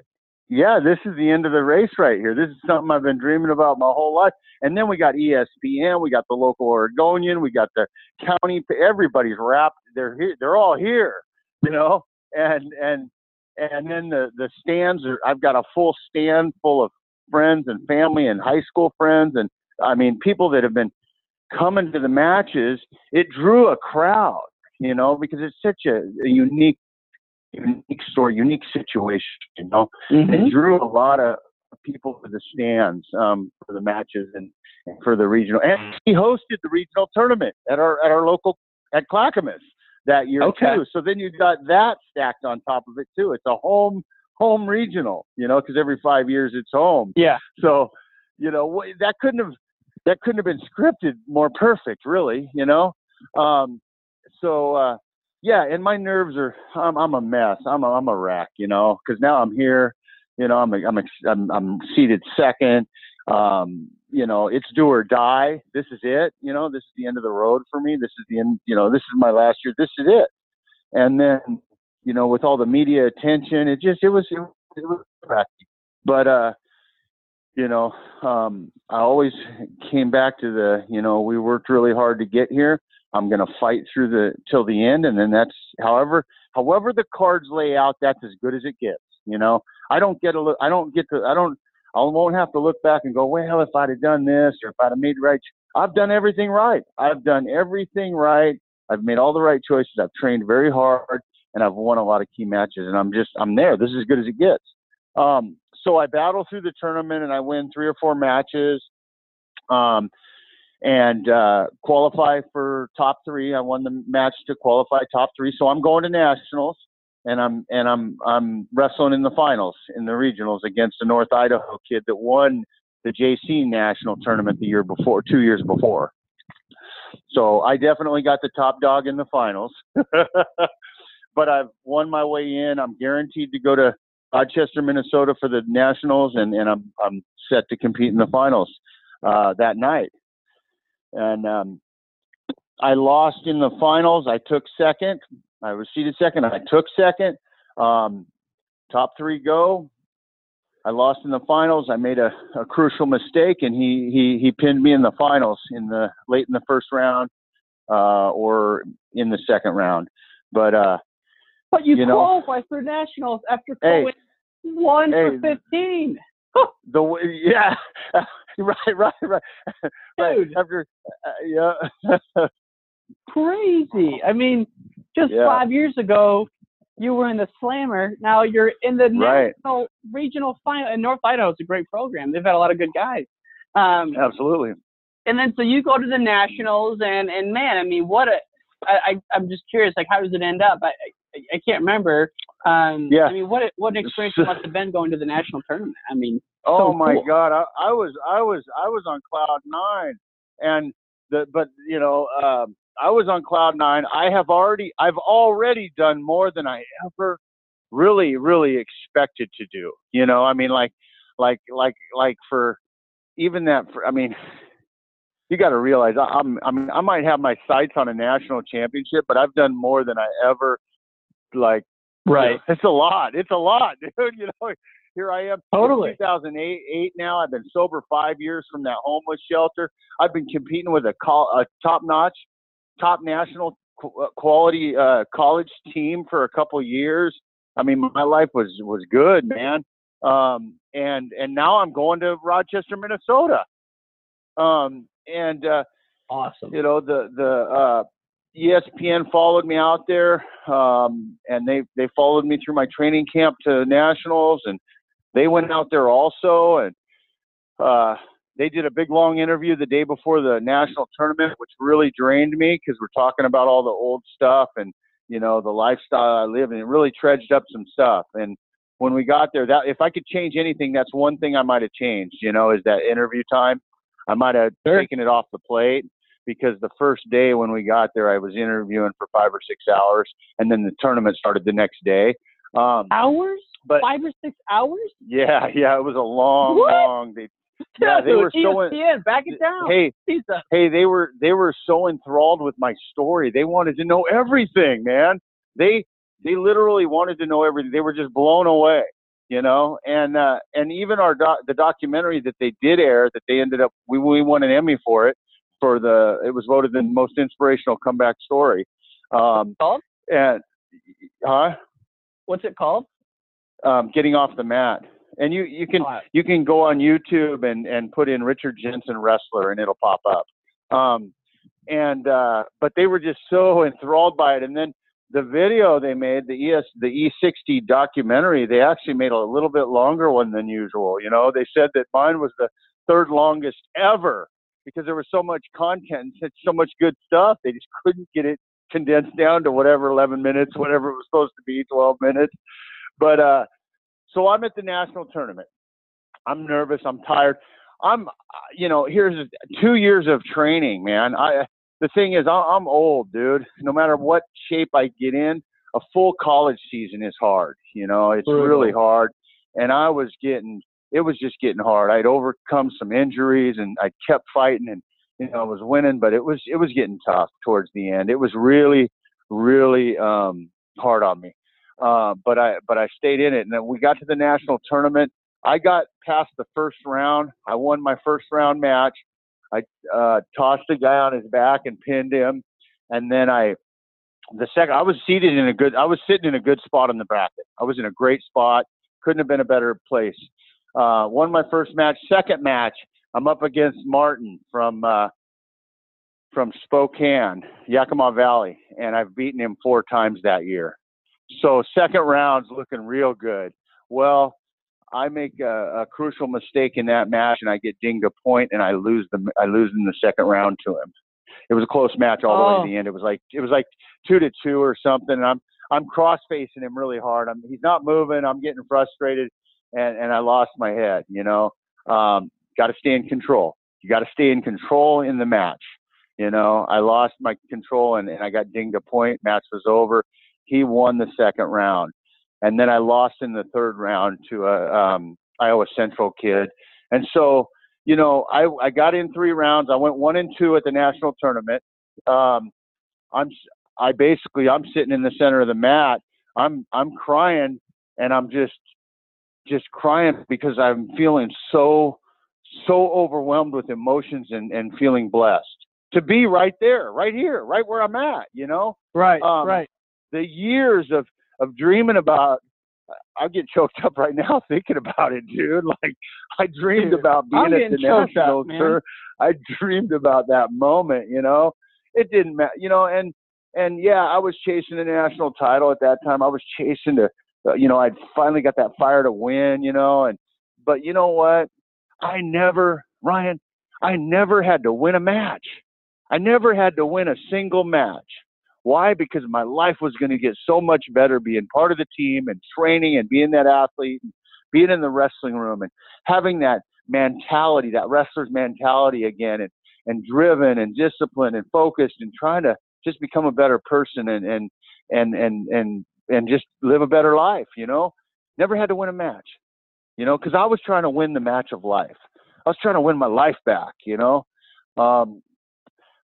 yeah this is the end of the race right here this is something i've been dreaming about my whole life and then we got espn we got the local oregonian we got the county everybody's wrapped they're here they're all here you know and and and then the the stands are i've got a full stand full of friends and family and high school friends and i mean people that have been coming to the matches it drew a crowd you know because it's such a, a unique unique story, unique situation. You know,
Mhm.
it drew a lot of people to the stands um, for the matches and, and for the regional. And he hosted the regional tournament at our at our local at Clackamas that year
Okay.
too. So then you got that stacked on top of it too. It's a home home regional, you know, because every five years it's home.
Yeah.
So, you know, that couldn't have that couldn't have been scripted more perfect, really. You know, um, so uh, yeah, and my nerves are I'm I'm a mess. I'm a, I'm a wreck, you know, because now I'm here. You know, I'm a, I'm, ex- I'm I'm seated second. Um, you know, it's do or die. This is it. You know, this is the end of the road for me. This is the end. You know, this is my last year. This is it. And then, you know, with all the media attention, it just it was it, was cracky. But uh, you know, um, I always came back to the, you know, we worked really hard to get here. I'm going to fight through the till the end, and then that's however however the cards lay out. That's as good as it gets. You know, I don't get a look. I don't get to. I don't. I won't have to look back and go, well, if I'd have done this or if I'd have made right. I've done everything right. I've done everything right. I've made all the right choices. I've trained very hard, and I've won a lot of key matches. And I'm just, I'm there. This is as good as it gets. Um, so I battle through the tournament and I win three or four matches. Um, and uh, qualify for top three. I won the match to qualify top three, so I'm going to nationals, and I'm and I'm I'm wrestling in the finals in the regionals against a North Idaho kid that won the JC national tournament the year before, two years before. So I definitely got the top dog in the finals, but I've won my way in. I'm guaranteed to go to Rochester, Minnesota for the nationals, and and I'm I'm set to compete in the finals uh, that night and um, I lost in the finals. I took second. I was seated second. I took second. Um, top three go. I lost in the finals. I made a, a crucial mistake, and he, he he pinned me in the finals in the late in the first round uh, or in the second round. But uh,
But you,
You know-
qualified for nationals after
Hey.
One
Hey.
for fifteen.
the yeah, right, right, right, right.
Dude.
After uh, yeah,
Crazy. I mean, just
Yeah.
five years ago, you were in the Slammer. Now you're in the
Right.
national regional final. And North Idaho is a great program. They've had a lot of good guys. Um,
absolutely.
and then so you go to the nationals, and and man, I mean, what a I, I I'm just curious, like how does it end up? I I, I can't remember. Um,
Yeah.
I mean, what what an experience it must have been going to the national tournament. I mean,
Oh
so
my
cool.
God, I, I was I was I was on cloud nine, and the but you know um, I was on cloud nine. I have already I've already done more than I ever really really expected to do. You know, I mean like like like like for even that for I mean. You got to realize I, I'm. I mean, I might have my sights on a national championship, but I've done more than I ever like know, it's a lot. It's a lot, dude. You know, Here I am.
Totally.
2008 eight now. I've been sober five years from that homeless shelter. I've been competing with a, a top-notch, top national uh, quality uh, college team for a couple years. I mean, my life was was good, man. Um, and and now I'm going to Rochester, Minnesota. Um, and uh,
awesome.
You know the the uh, ESPN followed me out there, um, and they they followed me through my training camp to nationals, and they went out there also, and uh, they did a big long interview the day before the national tournament, which really drained me because we're talking about all the old stuff and you know the lifestyle I live, and it really trudged up some stuff. And when we got there, that if I could change anything, that's one thing I might have changed. You know, is that interview time. I might have sure. taken it off the plate because the first day when we got there, I was interviewing for five or six hours, and then the tournament started the next day.
Um, hours? But five or six hours?
Yeah, yeah, it was a long,
what?
long. They, yeah, they were so.
In, back it down.
Hey, Jesus. hey, they were they were so enthralled with my story. They wanted to know everything, man. They they literally wanted to know everything. They were just blown away, you know. And uh, and even our doc, the documentary that they did air, that they ended up we we won an Emmy for it for the it was voted the most inspirational comeback story. Um,
called?
And huh?
What's it called?
Um, getting off the mat. And you you can oh, you can go on YouTube and and put in Richard Jensen wrestler and it'll pop up. Um, and uh, but they were just so enthralled by it. And then the video they made, the ES the E60 documentary, they actually made a little bit longer one than usual. You know, they said that mine was the third longest ever because there was so much content and so much good stuff. They just couldn't get it condensed down to whatever 11 minutes, whatever it was supposed to be, 12 minutes. But uh, so I'm at the national tournament. I'm nervous. I'm tired. I'm, you know, here's two years of training, man. I the thing is, I'm old, dude. No matter what shape I get in, a full college season is hard. You know, it's really hard. And I was getting it was just getting hard. I'd overcome some injuries and I kept fighting and you know I was winning, but it was it was getting tough towards the end. It was really really um, hard on me. Uh, but I but I stayed in it, and then we got to the national tournament. I got past the first round. I won my first round match. I uh, tossed a guy on his back and pinned him, and then I the second I was seated in a good I was sitting in a good spot in the bracket. I was in a great spot. Couldn't have been a better place. Uh, won my first match. Second match, I'm up against Martin from uh, from Spokane, Yakima Valley, and I've beaten him four times that year. So second round's looking real good. Well, I make a, a crucial mistake in that match, and I get dinged a point, and I lose the I lose in the second round to him. It was a close match all the way to oh. the end. It was like it was like two to two or something. And I'm I'm cross facing him really hard. I'm he's not moving. I'm getting frustrated and and I lost my head. You know, um, got to stay in control. You got to stay in control in the match. You know, I lost my control and, and I got dinged a point. Match was over. He won the second round, and then I lost in the third round to a um, Iowa Central kid. And so, you know, I I got in three rounds. I went one and two at the national tournament. Um, I'm I basically I'm sitting in the center of the mat. I'm I'm crying and I'm just just crying because I'm feeling so so overwhelmed with emotions and and feeling blessed to be right there, right here, right where I'm at. You know,
right, um, right.
The years of of dreaming about. I get choked up right now thinking about it, dude. Like I dreamed dude, about being at the national
tour.
I dreamed about that moment. You know, it didn't matter. You know, and and yeah, I was chasing the national title at that time. I was chasing to Uh, you know, I'd finally got that fire to win, you know, and but you know what? I never, Ryan, I never had to win a match. I never had to win a single match. Why? Because my life was going to get so much better being part of the team and training and being that athlete and being in the wrestling room and having that mentality, that wrestler's mentality again and, and driven and disciplined and focused and trying to just become a better person and, and, and, and, and and just live a better life, you know? Never had to win a match, you know, because I was trying to win the match of life. I was trying to win my life back, you know? Um,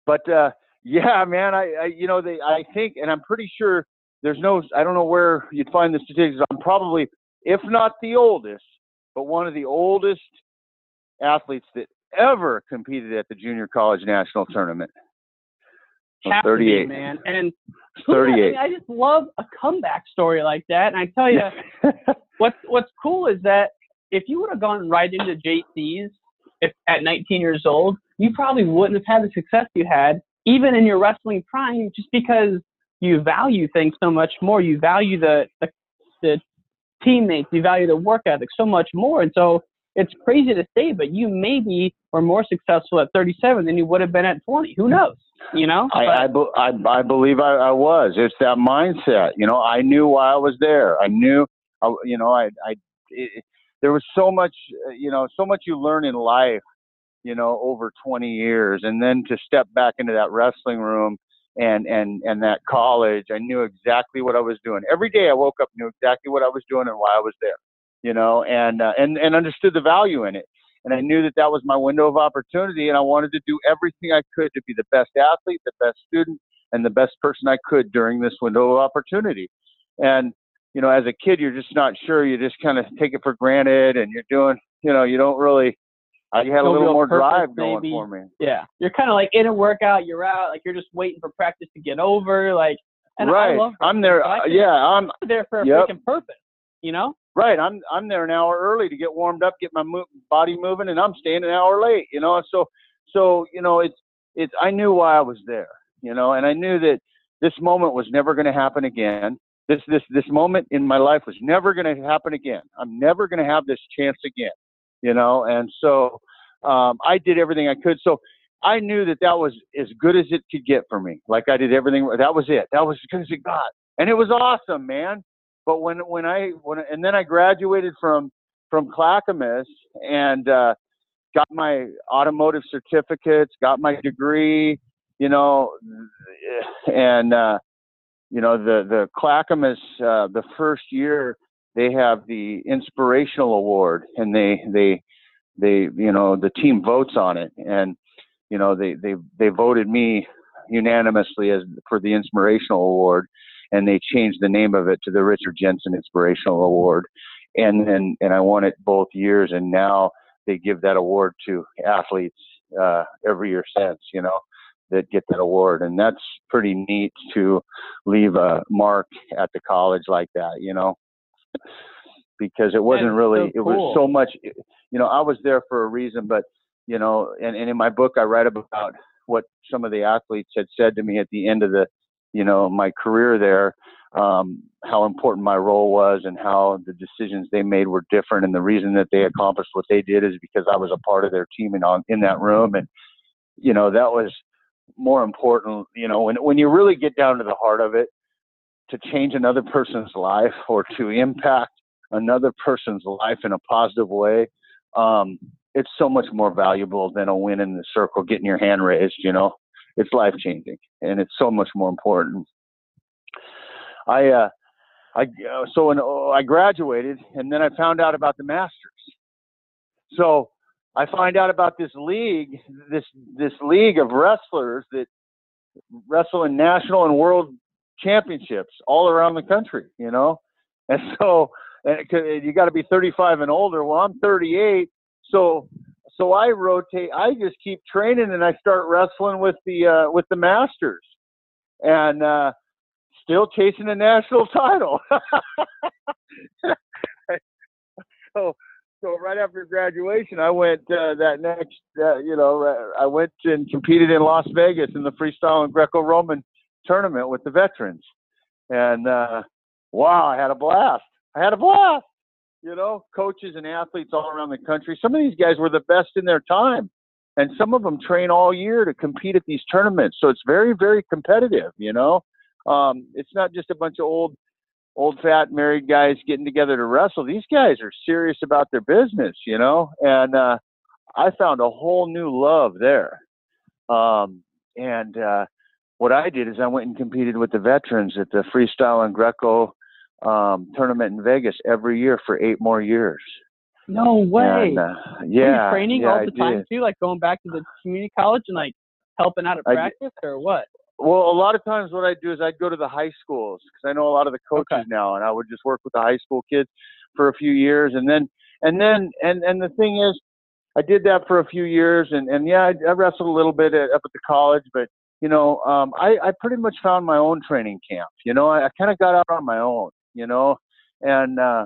but uh, yeah, man, I, I, you know, they, I think, and I'm pretty sure there's no, I don't know where you'd find the statistics. I'm probably if not the oldest, but one of the oldest athletes that ever competed at the junior college national tournament.
Have to be,
38.
man. And who- I,
38.
mean, I just love a comeback story like that. And I tell you, what's what's cool is that if you would have gone right into JCs if, at 19 years old, you probably wouldn't have had the success you had, even in your wrestling prime, just because you value things so much more. You value the the, the teammates, you value the work ethic so much more, and so it's crazy to say, but you maybe were more successful at 37 than you would have been at 20. Who knows? You know?
I, I, I, I believe I, I was. It's that mindset. You know, I knew why I was there. I knew, I, you know, I, I, it, there was so much, you know, so much you learn in life, you know, over 20 years, and then to step back into that wrestling room and and and that college, I knew exactly what I was doing. Every day I woke up, knew exactly what I was doing and why I was there, you know, and uh, and and understood the value in it and I knew that that was my window of opportunity, and I wanted to do everything I could to be the best athlete, the best student, and the best person I could during this window of opportunity. And you know, as a kid, you're just not sure. You just kind of take it for granted, and you're doing, you know, you don't really. I had a little more
purpose,
drive going
maybe.
for me.
Yeah, you're kind of like in a workout, you're out, like you're just waiting for practice to get over, like. And
right.
I love
I'm there. uh, yeah, I'm
I'm there for a
Yep.
freaking purpose, you know?
Right, I'm I'm there an hour early to get warmed up, get my mo- body moving, and I'm staying an hour late. You know, so so you know it's it's I knew why I was there. You know, and I knew that this moment was never going to happen again. This this this moment in my life was never going to happen again. I'm never going to have this chance again. You know, and so um, I did everything I could. So I knew that that was as good as it could get for me. Like I did everything. That was it. That was as good as it got, and it was awesome, man but when when I when and then I graduated from from Clackamas and uh, got my automotive certificates, got my degree, you know, and uh, you know the the Clackamas uh, the first year they have the inspirational award and they they they you know the team votes on it. And you know they they they voted me unanimously as for the inspirational award and they changed the name of it to the Richard Jensen Inspirational Award. And and and I won it both years, and now they give that award to athletes uh, every year since, you know, that get that award, and that's pretty neat to leave a mark at the college like that, you know, because it wasn't really,
so
it was so much, you know, I was there for a reason, but you know, and, and in my book I write about what some of the athletes had said to me at the end of the you know my career there um, how important my role was and how the decisions they made were different. And the reason that they accomplished what they did is because I was a part of their team and on in that room. And you know that was more important you know when when you really get down to the heart of it to change another person's life or to impact another person's life in a positive way um, it's so much more valuable than a win in the circle getting your hand raised you know it's life changing and it's so much more important. I, uh, I, uh, so when uh, I graduated and then I found out about the Masters. So I find out about this league, this, this league of wrestlers that wrestle in national and world championships all around the country, you know? And so, and you got to be 35 and older. Well, I'm 38. So so I rotate. I just keep training, and I start wrestling with the uh, with the masters, and uh, still chasing a national title. so so right after graduation, I went uh, that next. Uh, you know, I went and competed in Las Vegas in the freestyle and Greco-Roman tournament with the veterans, and uh, wow, I had a blast. I had a blast you know, coaches and athletes all around the country. Some of these guys were the best in their time, and some of them train all year to compete at these tournaments. So it's very, very competitive. You know, um, it's not just a bunch of old, old fat married guys getting together to wrestle. These guys are serious about their business. You know, and uh, I found a whole new love there. Um, and uh, what I did is I went and competed with the veterans at the freestyle and Greco um, tournament in Vegas every year for eight more years.
No way.
And, uh, yeah,
training
yeah,
all
I
the time
did.
too, like going back to the community college and like helping out at
I
practice or what?
well, a lot of times what I do is I'd go to the high schools because I know a lot of the coaches
Okay.
now, and I would just work with the high school kids for a few years, and then and then and and the thing is, I did that for a few years, and and yeah, I, I wrestled a little bit at, up at the college, but you know, um, I I pretty much found my own training camp. You know, I, I kind of got out on my own. You know, and uh,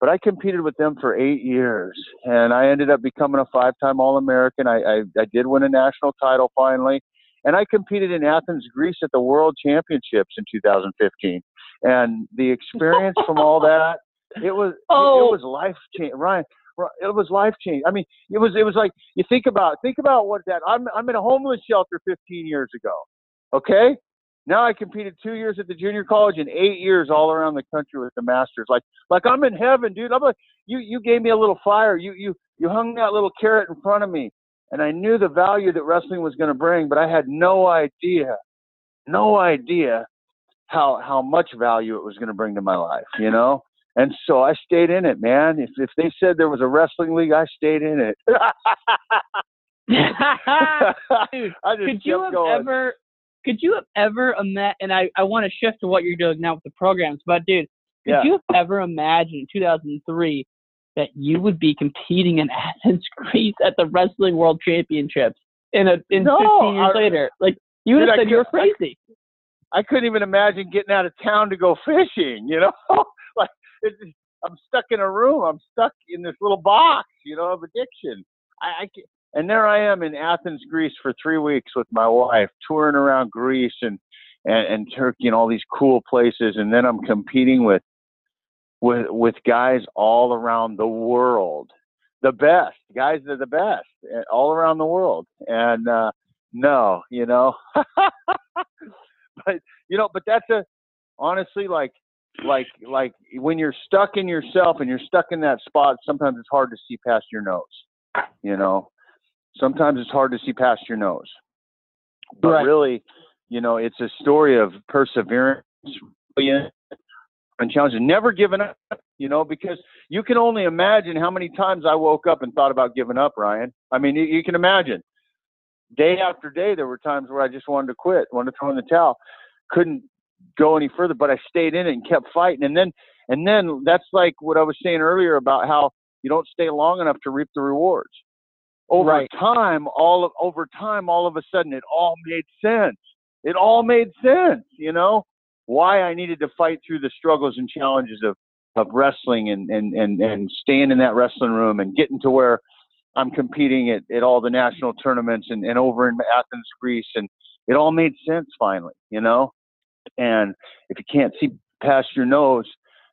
but I competed with them for eight years, and I ended up becoming a five-time All-American. I, I I did win a national title finally and I competed in Athens, Greece at the World Championships in 2015. And the experience from all that, it was
Oh.
it was life changing. Ryan, it was life changing. I mean, it was it was like you think about think about what that. I'm I'm in a homeless shelter 15 years ago. Okay. Now I competed two years at the junior college and eight years all around the country with the masters. Like like I'm in heaven, dude. I'm like you you gave me a little fire. You you you hung that little carrot in front of me and I knew the value that wrestling was going to bring, but I had no idea, no idea how how much value it was going to bring to my life, you know. And so I stayed in it, man. If if they said there was a wrestling league, I stayed in it.
Dude,
I just
could you have
going.
ever could you have ever ima- and I, I want to shift to what you're doing now with the programs, but dude, could
Yeah.
you have ever imagined in 2003 that you would be competing in Athens, Greece at the Wrestling World Championships in a in
No,
15 years
I-
later? Like you would
Dude,
have said you're
could- I-
crazy.
I couldn't even imagine getting out of town to go fishing. You know, like it's, I'm stuck in a room. I'm stuck in this little box. You know, of addiction. I, I and there I am in Athens, Greece, for three weeks with my wife, touring around Greece and and, and Turkey and all these cool places. And then I'm competing with with with guys all around the world, the best guys are the best eh, all around the world. And uh, no, you know. but you know, but that's a honestly like like like when you're stuck in yourself and you're stuck in that spot, sometimes it's hard to see past your nose. You know, sometimes it's hard to see past your nose. But
Right.
really, you know, it's a story of perseverance and challenges, never giving up. You know, because you can only imagine how many times I woke up and thought about giving up, Ryan. I mean, you, you can imagine day after day, there were times where I just wanted to quit, wanted to throw in the towel, couldn't go any further, but I stayed in it and kept fighting. And then, and then that's like what I was saying earlier about how you don't stay long enough to reap the rewards. Over
Right.
time, all of over time, all of a sudden, it all made sense. It all made sense. You know why I needed to fight through the struggles and challenges of of wrestling and and and and staying in that wrestling room and getting to where I'm competing at, at all the national tournaments and, and over in Athens, Greece, and it all made sense finally, you know. And if you can't see past your nose,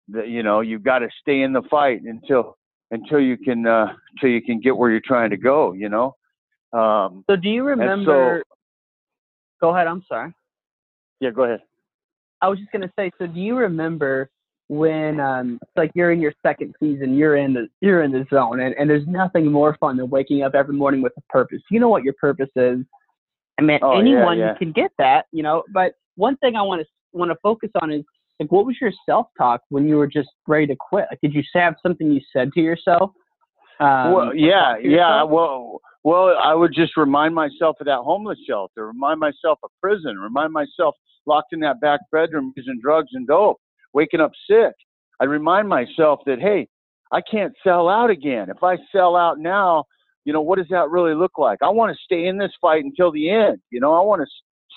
that you know you've got to stay in the fight until until you can uh, until you can get where you're trying to go, you know. Um,
So do you remember?
so,
go ahead. I'm sorry.
yeah, go ahead.
I was just gonna say. So do you remember when um it's like you're in your second season, you're in the you're in the zone, and, and there's nothing more fun than waking up every morning with a purpose. You know what your purpose is. I mean,
Oh, yeah,
anyone
yeah.
can get that, you know. But one thing I want to want to focus on is like, what was your self talk when you were just ready to quit? Like, did you have something you said to yourself? Um,
well, yeah,
to
yeah. Well, well, I would just remind myself of that homeless shelter, remind myself of prison, remind myself locked in that back bedroom using drugs and dope, waking up sick. I remind myself that hey, I can't sell out again. If I sell out now, you know, what does that really look like? I want to stay in this fight until the end. You know, I want to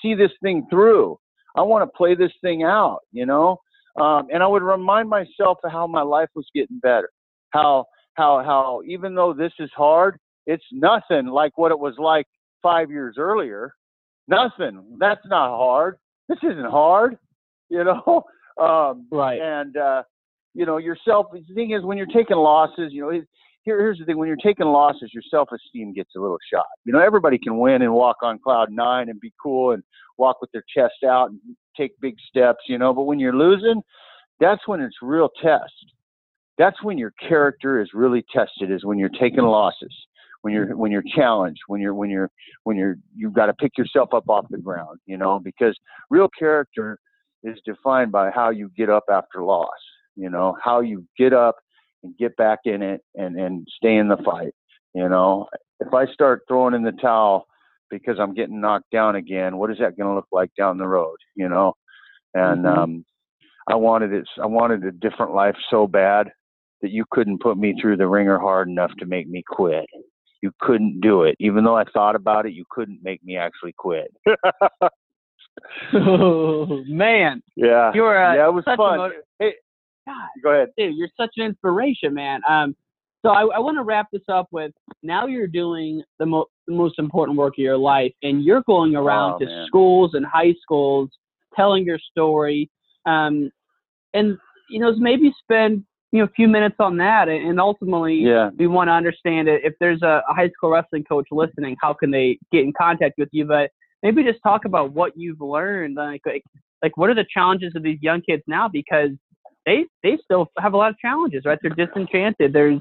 see this thing through. I want to play this thing out. You know, um, and I would remind myself of how my life was getting better. How how how even though this is hard, it's nothing like what it was like five years earlier. Nothing. That's not hard. This isn't hard. You know. Um,
right.
and uh, you know yourself. The thing is, when you're taking losses, you know, it, here, here's the thing: when you're taking losses, your self-esteem gets a little shot. You know, everybody can win and walk on cloud nine and be cool and walk with their chest out and take big steps. You know, but when you're losing, that's when it's real test. That's when your character is really tested. Is when you're taking losses. When you're when you're challenged. When you're when you're when you're you've got to pick yourself up off the ground. You know, because real character is defined by how you get up after loss. You know, how you get up and get back in it and and stay in the fight. You know, if I start throwing in the towel because I'm getting knocked down again. What is that going to look like down the road? You know, and
Mhm.
um, I wanted it. I wanted a different life so bad that you couldn't put me through the ringer hard enough to make me quit. You couldn't do it, even though I thought about it. You couldn't make me actually quit.
Oh man,
yeah,
you were uh,
yeah, it was fun.
motiv-
hey,
God,
go ahead.
dude, you're such an inspiration, man. Um, so I, I want to wrap this up with now you're doing the, mo- the most important work of your life, and you're going around
Oh,
to
man.
schools and high schools telling your story. Um, and you know, maybe spend you know a few minutes on that, and, ultimately,
Yeah,
we want to understand it. If there's a, a high school wrestling coach listening, how can they get in contact with you? But maybe just talk about what you've learned, like like, like what are the challenges of these young kids now because they they still have a lot of challenges, right? They're disenchanted. There's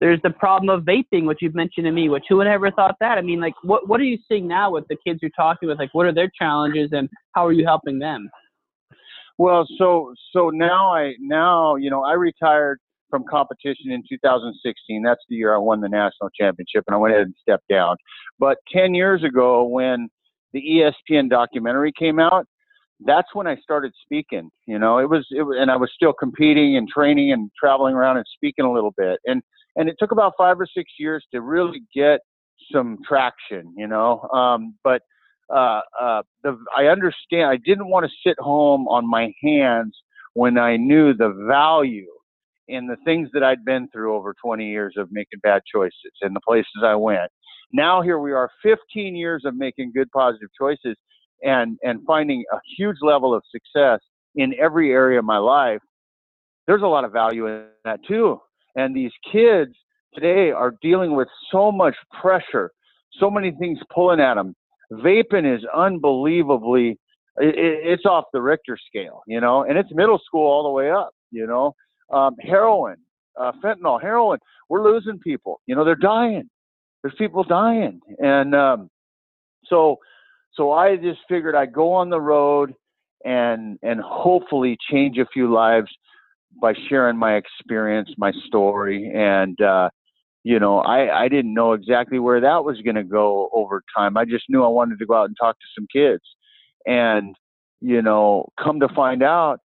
there's the problem of vaping, which you've mentioned to me. Which who would have ever thought that? I mean, like, what what are you seeing now with the kids you're talking with? Like, what are their challenges, and how are you helping them?
Well, so so now I now you know I retired from competition in 2016. That's the year I won the national championship, and I went ahead and stepped down. But 10 years ago, when the ESPN documentary came out, that's when I started speaking. You know, it was it and I was still competing and training and traveling around and speaking a little bit. And and it took about five or six years to really get some traction. You know, um, but uh, uh, the, I understand. I didn't want to sit home on my hands when I knew the value in the things that I'd been through over 20 years of making bad choices and the places I went. Now here we are, 15 years of making good, positive choices and and finding a huge level of success in every area of my life. There's a lot of value in that too. And these kids today are dealing with so much pressure, so many things pulling at them vaping is unbelievably it, it's off the richter scale you know and it's middle school all the way up you know um, heroin uh, fentanyl heroin we're losing people you know they're dying there's people dying and um, so so i just figured i'd go on the road and and hopefully change a few lives by sharing my experience my story and uh you know, I, I didn't know exactly where that was going to go over time. I just knew I wanted to go out and talk to some kids. And, you know, come to find out,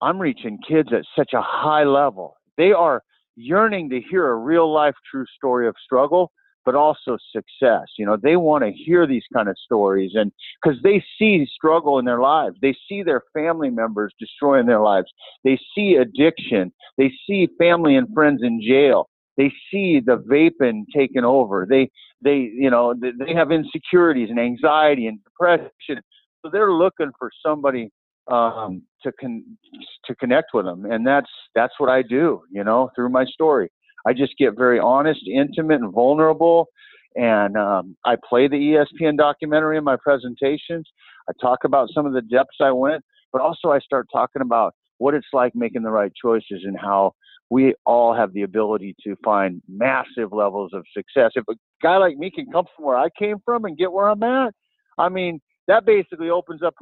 I'm reaching kids at such a high level. They are yearning to hear a real life, true story of struggle, but also success. You know, they want to hear these kind of stories and because they see struggle in their lives. They see their family members destroying their lives. They see addiction. They see family and friends in jail they see the vaping taking over. They they you know they, they have insecurities and anxiety and depression. So they're looking for somebody um, to con- to connect with them, and that's that's what I do. You know, through my story, I just get very honest, intimate, and vulnerable. And um, I play the ESPN documentary in my presentations. I talk about some of the depths I went, but also I start talking about what it's like making the right choices and how we all have the ability to find massive levels of success. If a guy like me can come from where I came from and get where I'm at, I mean, that basically opens up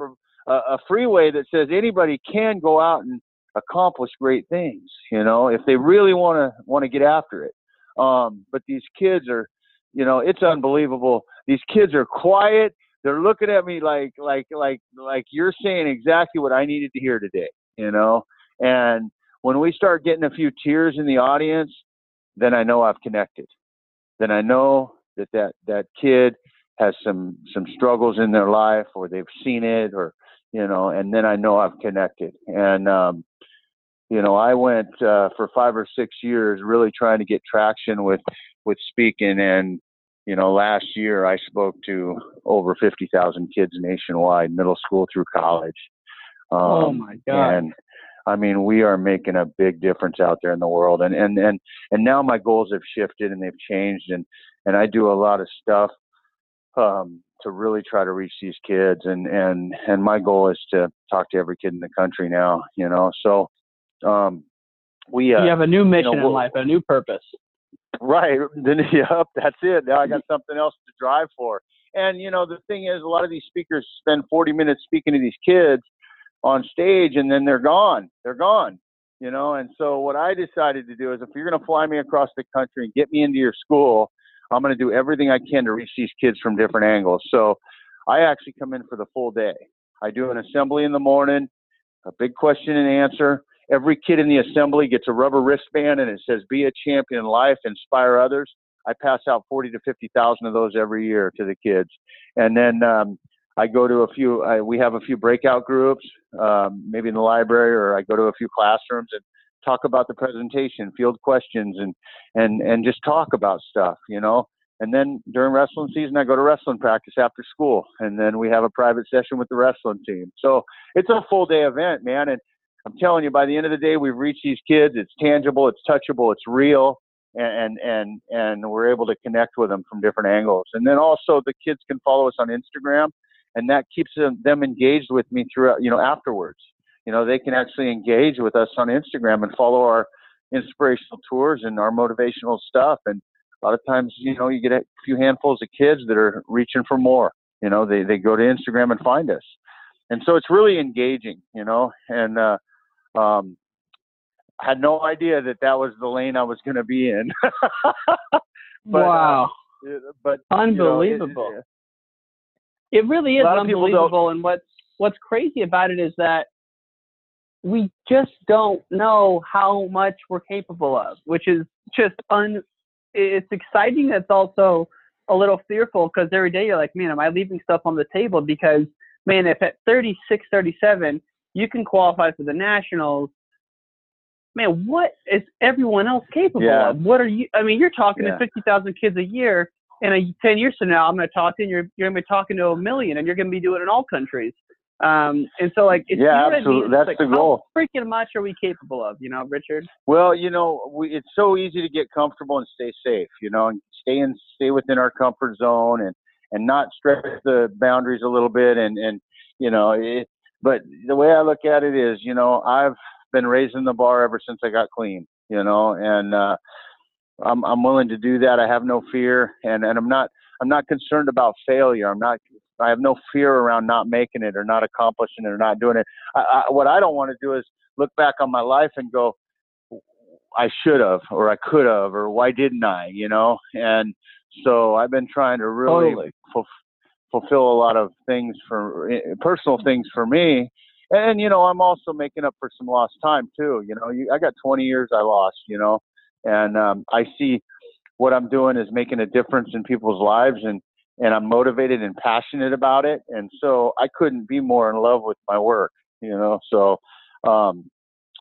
a, a freeway that says anybody can go out and accomplish great things, you know, if they really want to want to get after it. Um, but these kids are, you know, it's unbelievable. These kids are quiet. They're looking at me like like like like you're saying exactly what I needed to hear today, you know, and when we start getting a few tears in the audience, then I know I've connected. Then I know that that, that kid has some some struggles in their life, or they've seen it, or you know, and then I know I've connected. And um, you know, I went uh, for five or six years really trying to get traction with with speaking, and you know, last year I spoke to over fifty thousand kids nationwide, middle school through college. Um,
oh my God.
and I mean, we are making a big difference out there in the world, and and and and now my goals have shifted and they've changed, and and I do a lot of stuff um, to really try to reach these kids, and and and my goal is to talk to every kid in the country now, you know. So, um, we uh,
you have a new mission
we'll-
in life, a new purpose.
Right. Then yep, that's it. Now I got something else to drive for. And you know, the thing is a lot of these speakers spend 40 minutes speaking to these kids on stage and then they're gone. They're gone. You know, and so what I decided to do is if you're going to fly me across the country and get me into your school, I'm going to do everything I can to reach these kids from different angles. So I actually come in for the full day. I do an assembly in the morning, a big question and answer. Every kid in the assembly gets a rubber wristband and it says "Be a champion in life, inspire others." I pass out forty to fifty thousand of those every year to the kids, and then um, I go to a few. I, we have a few breakout groups, um, maybe in the library, or I go to a few classrooms and talk about the presentation, field questions, and and and just talk about stuff, you know. And then during wrestling season, I go to wrestling practice after school, and then we have a private session with the wrestling team. So it's a full day event, man. And I'm telling you, by the end of the day, we've reached these kids. It's tangible, it's touchable, it's real, and and and we're able to connect with them from different angles. And then also the kids can follow us on Instagram, and that keeps them, them engaged with me throughout, you know, afterwards you know, they can actually engage with us on Instagram and follow our inspirational tours and our motivational stuff. And a lot of times, you know, you get a few handfuls of kids that are reaching for more. You know, they, they go to Instagram and find us. And so it's really engaging, you know, and, uh, um, I had no idea that that was the lane I was going to be in.
but, wow.
Uh, but
unbelievable.
You know,
it, it, really is unbelievable. And what's, what's crazy about it is that we just don't know how much we're capable of, which is just un. It's exciting. It's also a little fearful because every day you're like, man, am I leaving stuff on the table? Because man, if at 36, 37 you can qualify for the nationals, man, what is everyone else capable
yeah.
of? What are you? I mean, you're talking
yeah.
to 50,000 kids a year, and a, 10 years from now, I'm going to talk to you, and you're, you're going to be talking to a million, and you're going to be doing it in all countries. Um, and so like, it's,
yeah, absolutely. That's
like,
the goal.
How freaking much are we capable of, you know, Richard?
Well, you know, we, it's so easy to get comfortable and stay safe, you know, and stay in, stay within our comfort zone and, and not stretch the boundaries a little bit. And, and, you know, it, but the way I look at it is, you know, I've been raising the bar ever since I got clean, you know, and, uh, I'm, I'm willing to do that. I have no fear and, and I'm not, I'm not concerned about failure. I'm not I have no fear around not making it or not accomplishing it or not doing it. I, I, what I don't want to do is look back on my life and go, I should have, or I could have, or why didn't I? You know. And so I've been trying to really
totally.
ful- fulfill a lot of things for eh, personal things for me. And you know, I'm also making up for some lost time too. You know, you, I got 20 years I lost. You know, and um, I see what I'm doing is making a difference in people's lives and and I'm motivated and passionate about it. And so I couldn't be more in love with my work, you know. So, um,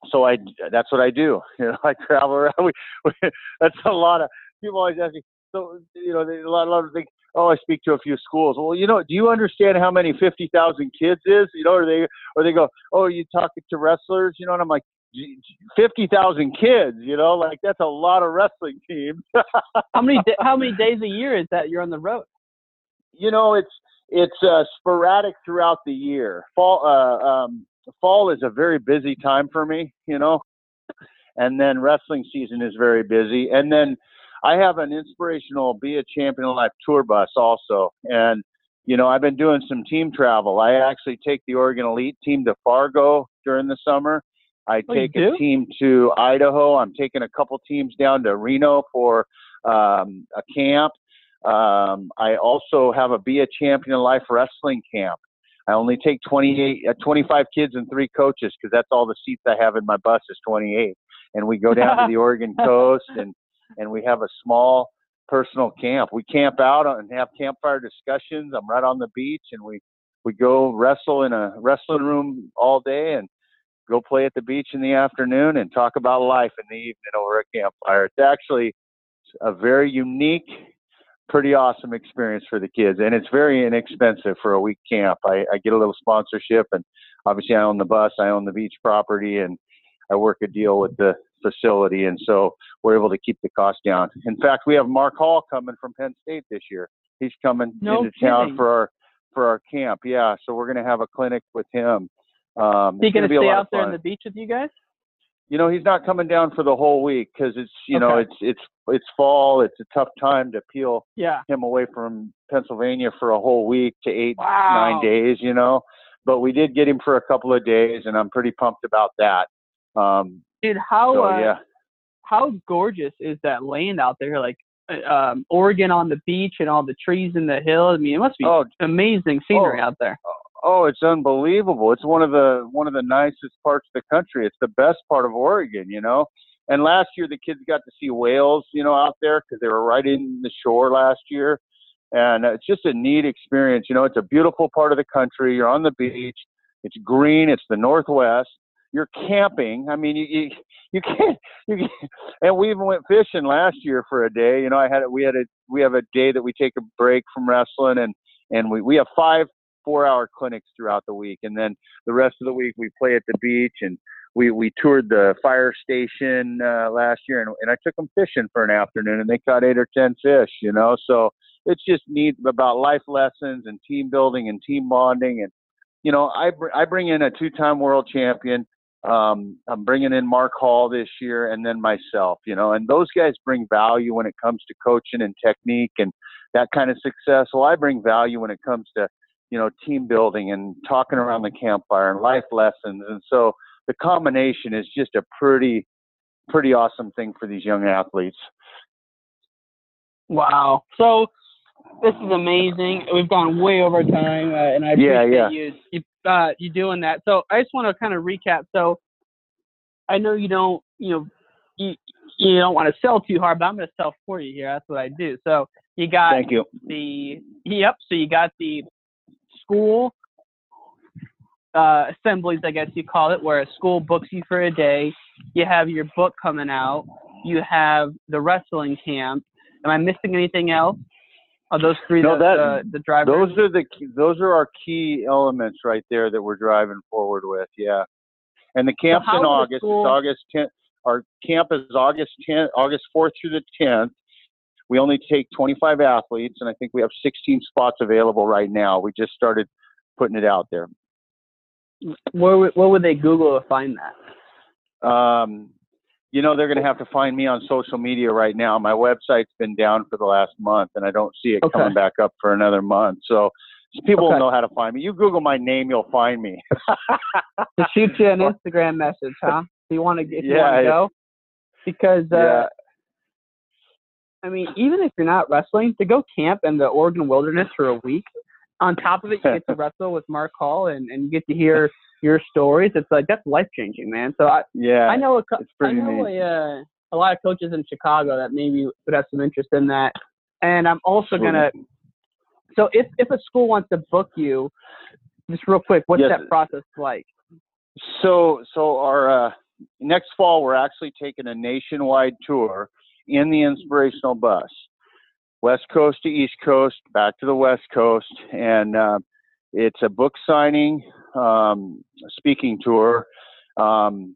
so I that's what I do. You know, I travel around. We, we, that's a lot of people always ask me. So you know, a lot, a lot of think, oh, I speak to a few schools. Well, you know, do you understand how many fifty thousand kids is? You know, or they or they go, oh, you talking to wrestlers? You know, and I'm like, fifty thousand kids. You know, like that's a lot of wrestling teams.
how many how many days a year is that you're on the road?
You know, it's it's uh, sporadic throughout the year. Fall uh, um, fall is a very busy time for me, you know, and then wrestling season is very busy, and then I have an inspirational Be a Champion Life tour bus also, and you know I've been doing some team travel. I actually take the Oregon Elite team to Fargo during the summer. I
oh,
take a team to Idaho. I'm taking a couple teams down to Reno for um, a camp um, I also have a Be a Champion Life wrestling camp. I only take 28, uh, 25 kids and three coaches because that's all the seats I have in my bus is 28. And we go down to the Oregon coast and, and we have a small personal camp. We camp out and have campfire discussions. I'm right on the beach and we, we go wrestle in a wrestling room all day and go play at the beach in the afternoon and talk about life in the evening over a campfire. It's actually a very unique pretty awesome experience for the kids, and it's very inexpensive for a week camp. I, I get a little sponsorship, and obviously I own the bus, I own the beach property, and I work a deal with the facility, and so we're able to keep the cost down. In fact, we have Mark Hall coming from Penn State this year. He's coming
no
into
kidding.
town for our for our camp. Yeah, so we're going to have a clinic with him. Um,
Is he going to stay out there
on
the beach with you guys?
You know he's not coming down for the whole week because it's you know it's it's it's fall it's a tough time to peel
Yeah.
him away from pennsylvania for a whole week to eight
Wow.
nine days you know but we did get him for a couple of days and i'm pretty pumped about that um
Dude, how
so
uh,
yeah
how gorgeous is that land out there? Like um, Oregon on the beach and all the trees in the hills. I mean, it must be
Oh,
amazing scenery
oh.
out there.
Oh, it's unbelievable. It's one of the one of the nicest parts of the country. It's the best part of Oregon, you know. And last year the kids got to see whales, you know, out there because they were right in the shore last year. And it's just a neat experience. You know, it's a beautiful part of the country. You're on the beach. It's green. It's the Northwest. You're camping. I mean, you you, you can't you can't, and we even went fishing last year for a day. You know, I had we had a we have a day that we take a break from wrestling and and we we have five four hour clinics throughout the week and then the rest of the week we play at the beach and we we toured the fire station uh, last year and, and I took them fishing for an afternoon and they caught eight or ten fish. You know, so it's just neat about life lessons and team building and team bonding and you know I br- I bring in a two time world champion. Um, I'm bringing in Mark Hall this year and then myself. You know, and those guys bring value when it comes to coaching and technique and that kind of success. Well, I bring value when it comes to you know team building and talking around the campfire and life lessons and so the combination is just a pretty pretty awesome thing for these young athletes.
Wow. So this is amazing. We've gone way over time, uh, and I
Yeah,
appreciate
yeah.
you you, uh, you doing that. So I just want to kind of recap. So I know you don't, you know, you you don't want to sell too hard, but I'm going to sell for you here. That's what I do. So you got
Thank you.
the yep. So you got the school uh, assemblies, I guess you call it, where a school books you for a day. You have your book coming out. You have the wrestling camp. Am I missing anything else? Are those three
No,
the,
that-
the, the drivers?
Those are the key, those are our key elements right there that we're driving forward with. Yeah, and the camp's
how
in August.
school-
It's August 10th. Our camp is August 10th, August 4th through the 10th. We only take 25 athletes, and I think we have 16 spots available right now. We just started putting it out there.
where would- where would they Google to find that?
Um, you know, they're going to have to find me on social media right now. My website's been down for the last month, and I don't see it
Okay.
coming back up for another month. So people
Okay.
will know how to find me. You Google my name, you'll find me.
To shoot you an Instagram message, huh? Do you want to if you
Yeah,
want to go? Because uh,
yeah,
I mean, even if you're not wrestling, to go camp in the Oregon wilderness for a week, on top of it, you get to wrestle with Mark Hall and, and you get to hear your stories. It's like that's life changing, man. So I,
yeah.
I know a,
it's
I know a, uh, a lot of coaches in Chicago that maybe would have some interest in that. And I'm also gonna. So if if a school wants to book you, just real quick, what's
Yes.
that process like?
So, so our uh, next fall, we're actually taking a nationwide tour in the inspirational bus, West Coast to East Coast, back to the West Coast, and uh, it's a book signing, um, speaking tour. Um,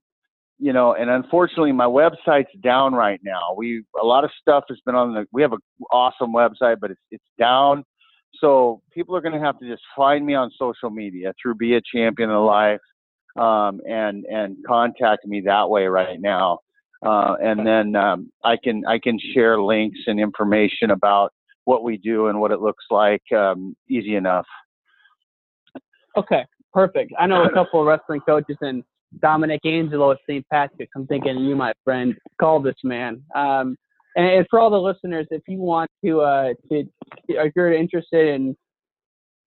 you know, and unfortunately, my website's down right now. We a lot of stuff has been on the. We have an awesome website, but it's it's down. So people are going to have to just find me on social media through Be a Champion of Life um, and and contact me that way right now. Uh, and then um, I can I can share links and information about what we do and what it looks like um, easy enough.
Okay, perfect. I know a couple of wrestling coaches and Dominic Angelo at St. Patrick's. I'm thinking you, my friend, call this man. Um, and, for all the listeners, if you want to, uh, to if you're interested in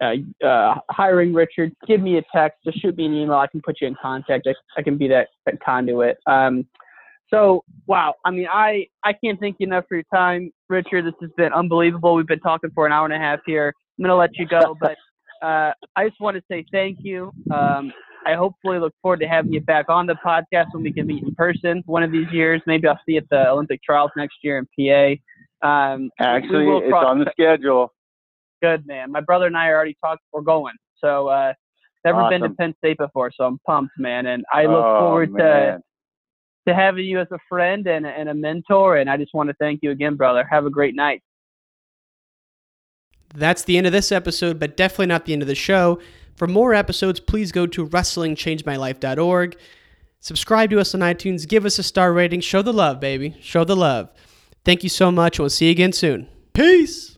uh, uh, hiring Richard, give me a text. Just shoot me an email. I can put you in contact. I, I can be that, that conduit. Um, so wow, I mean, I I can't thank you enough for your time, Richard. This has been unbelievable. We've been talking for an hour and a half here. I'm gonna let you go, but uh, I just want to say thank you. Um, I hopefully look forward to having you back on the podcast when we can meet in person one of these years. Maybe I'll see you at the Olympic trials next year in PA. Um,
Actually, it's on the schedule.
Good man. My brother and I already talked. We're going. So uh, never been to Penn State before, so I'm pumped, man. And I look
Oh,
forward to
man.
To having you as a friend and, and a mentor. And I just want to thank you again, brother. Have a great night.
That's the end of this episode, but definitely not the end of the show. For more episodes, please go to wrestlingchangemylife.org. Subscribe to us on iTunes, give us a star rating, show the love, baby. Show the love. Thank you so much. We'll see you again soon. Peace.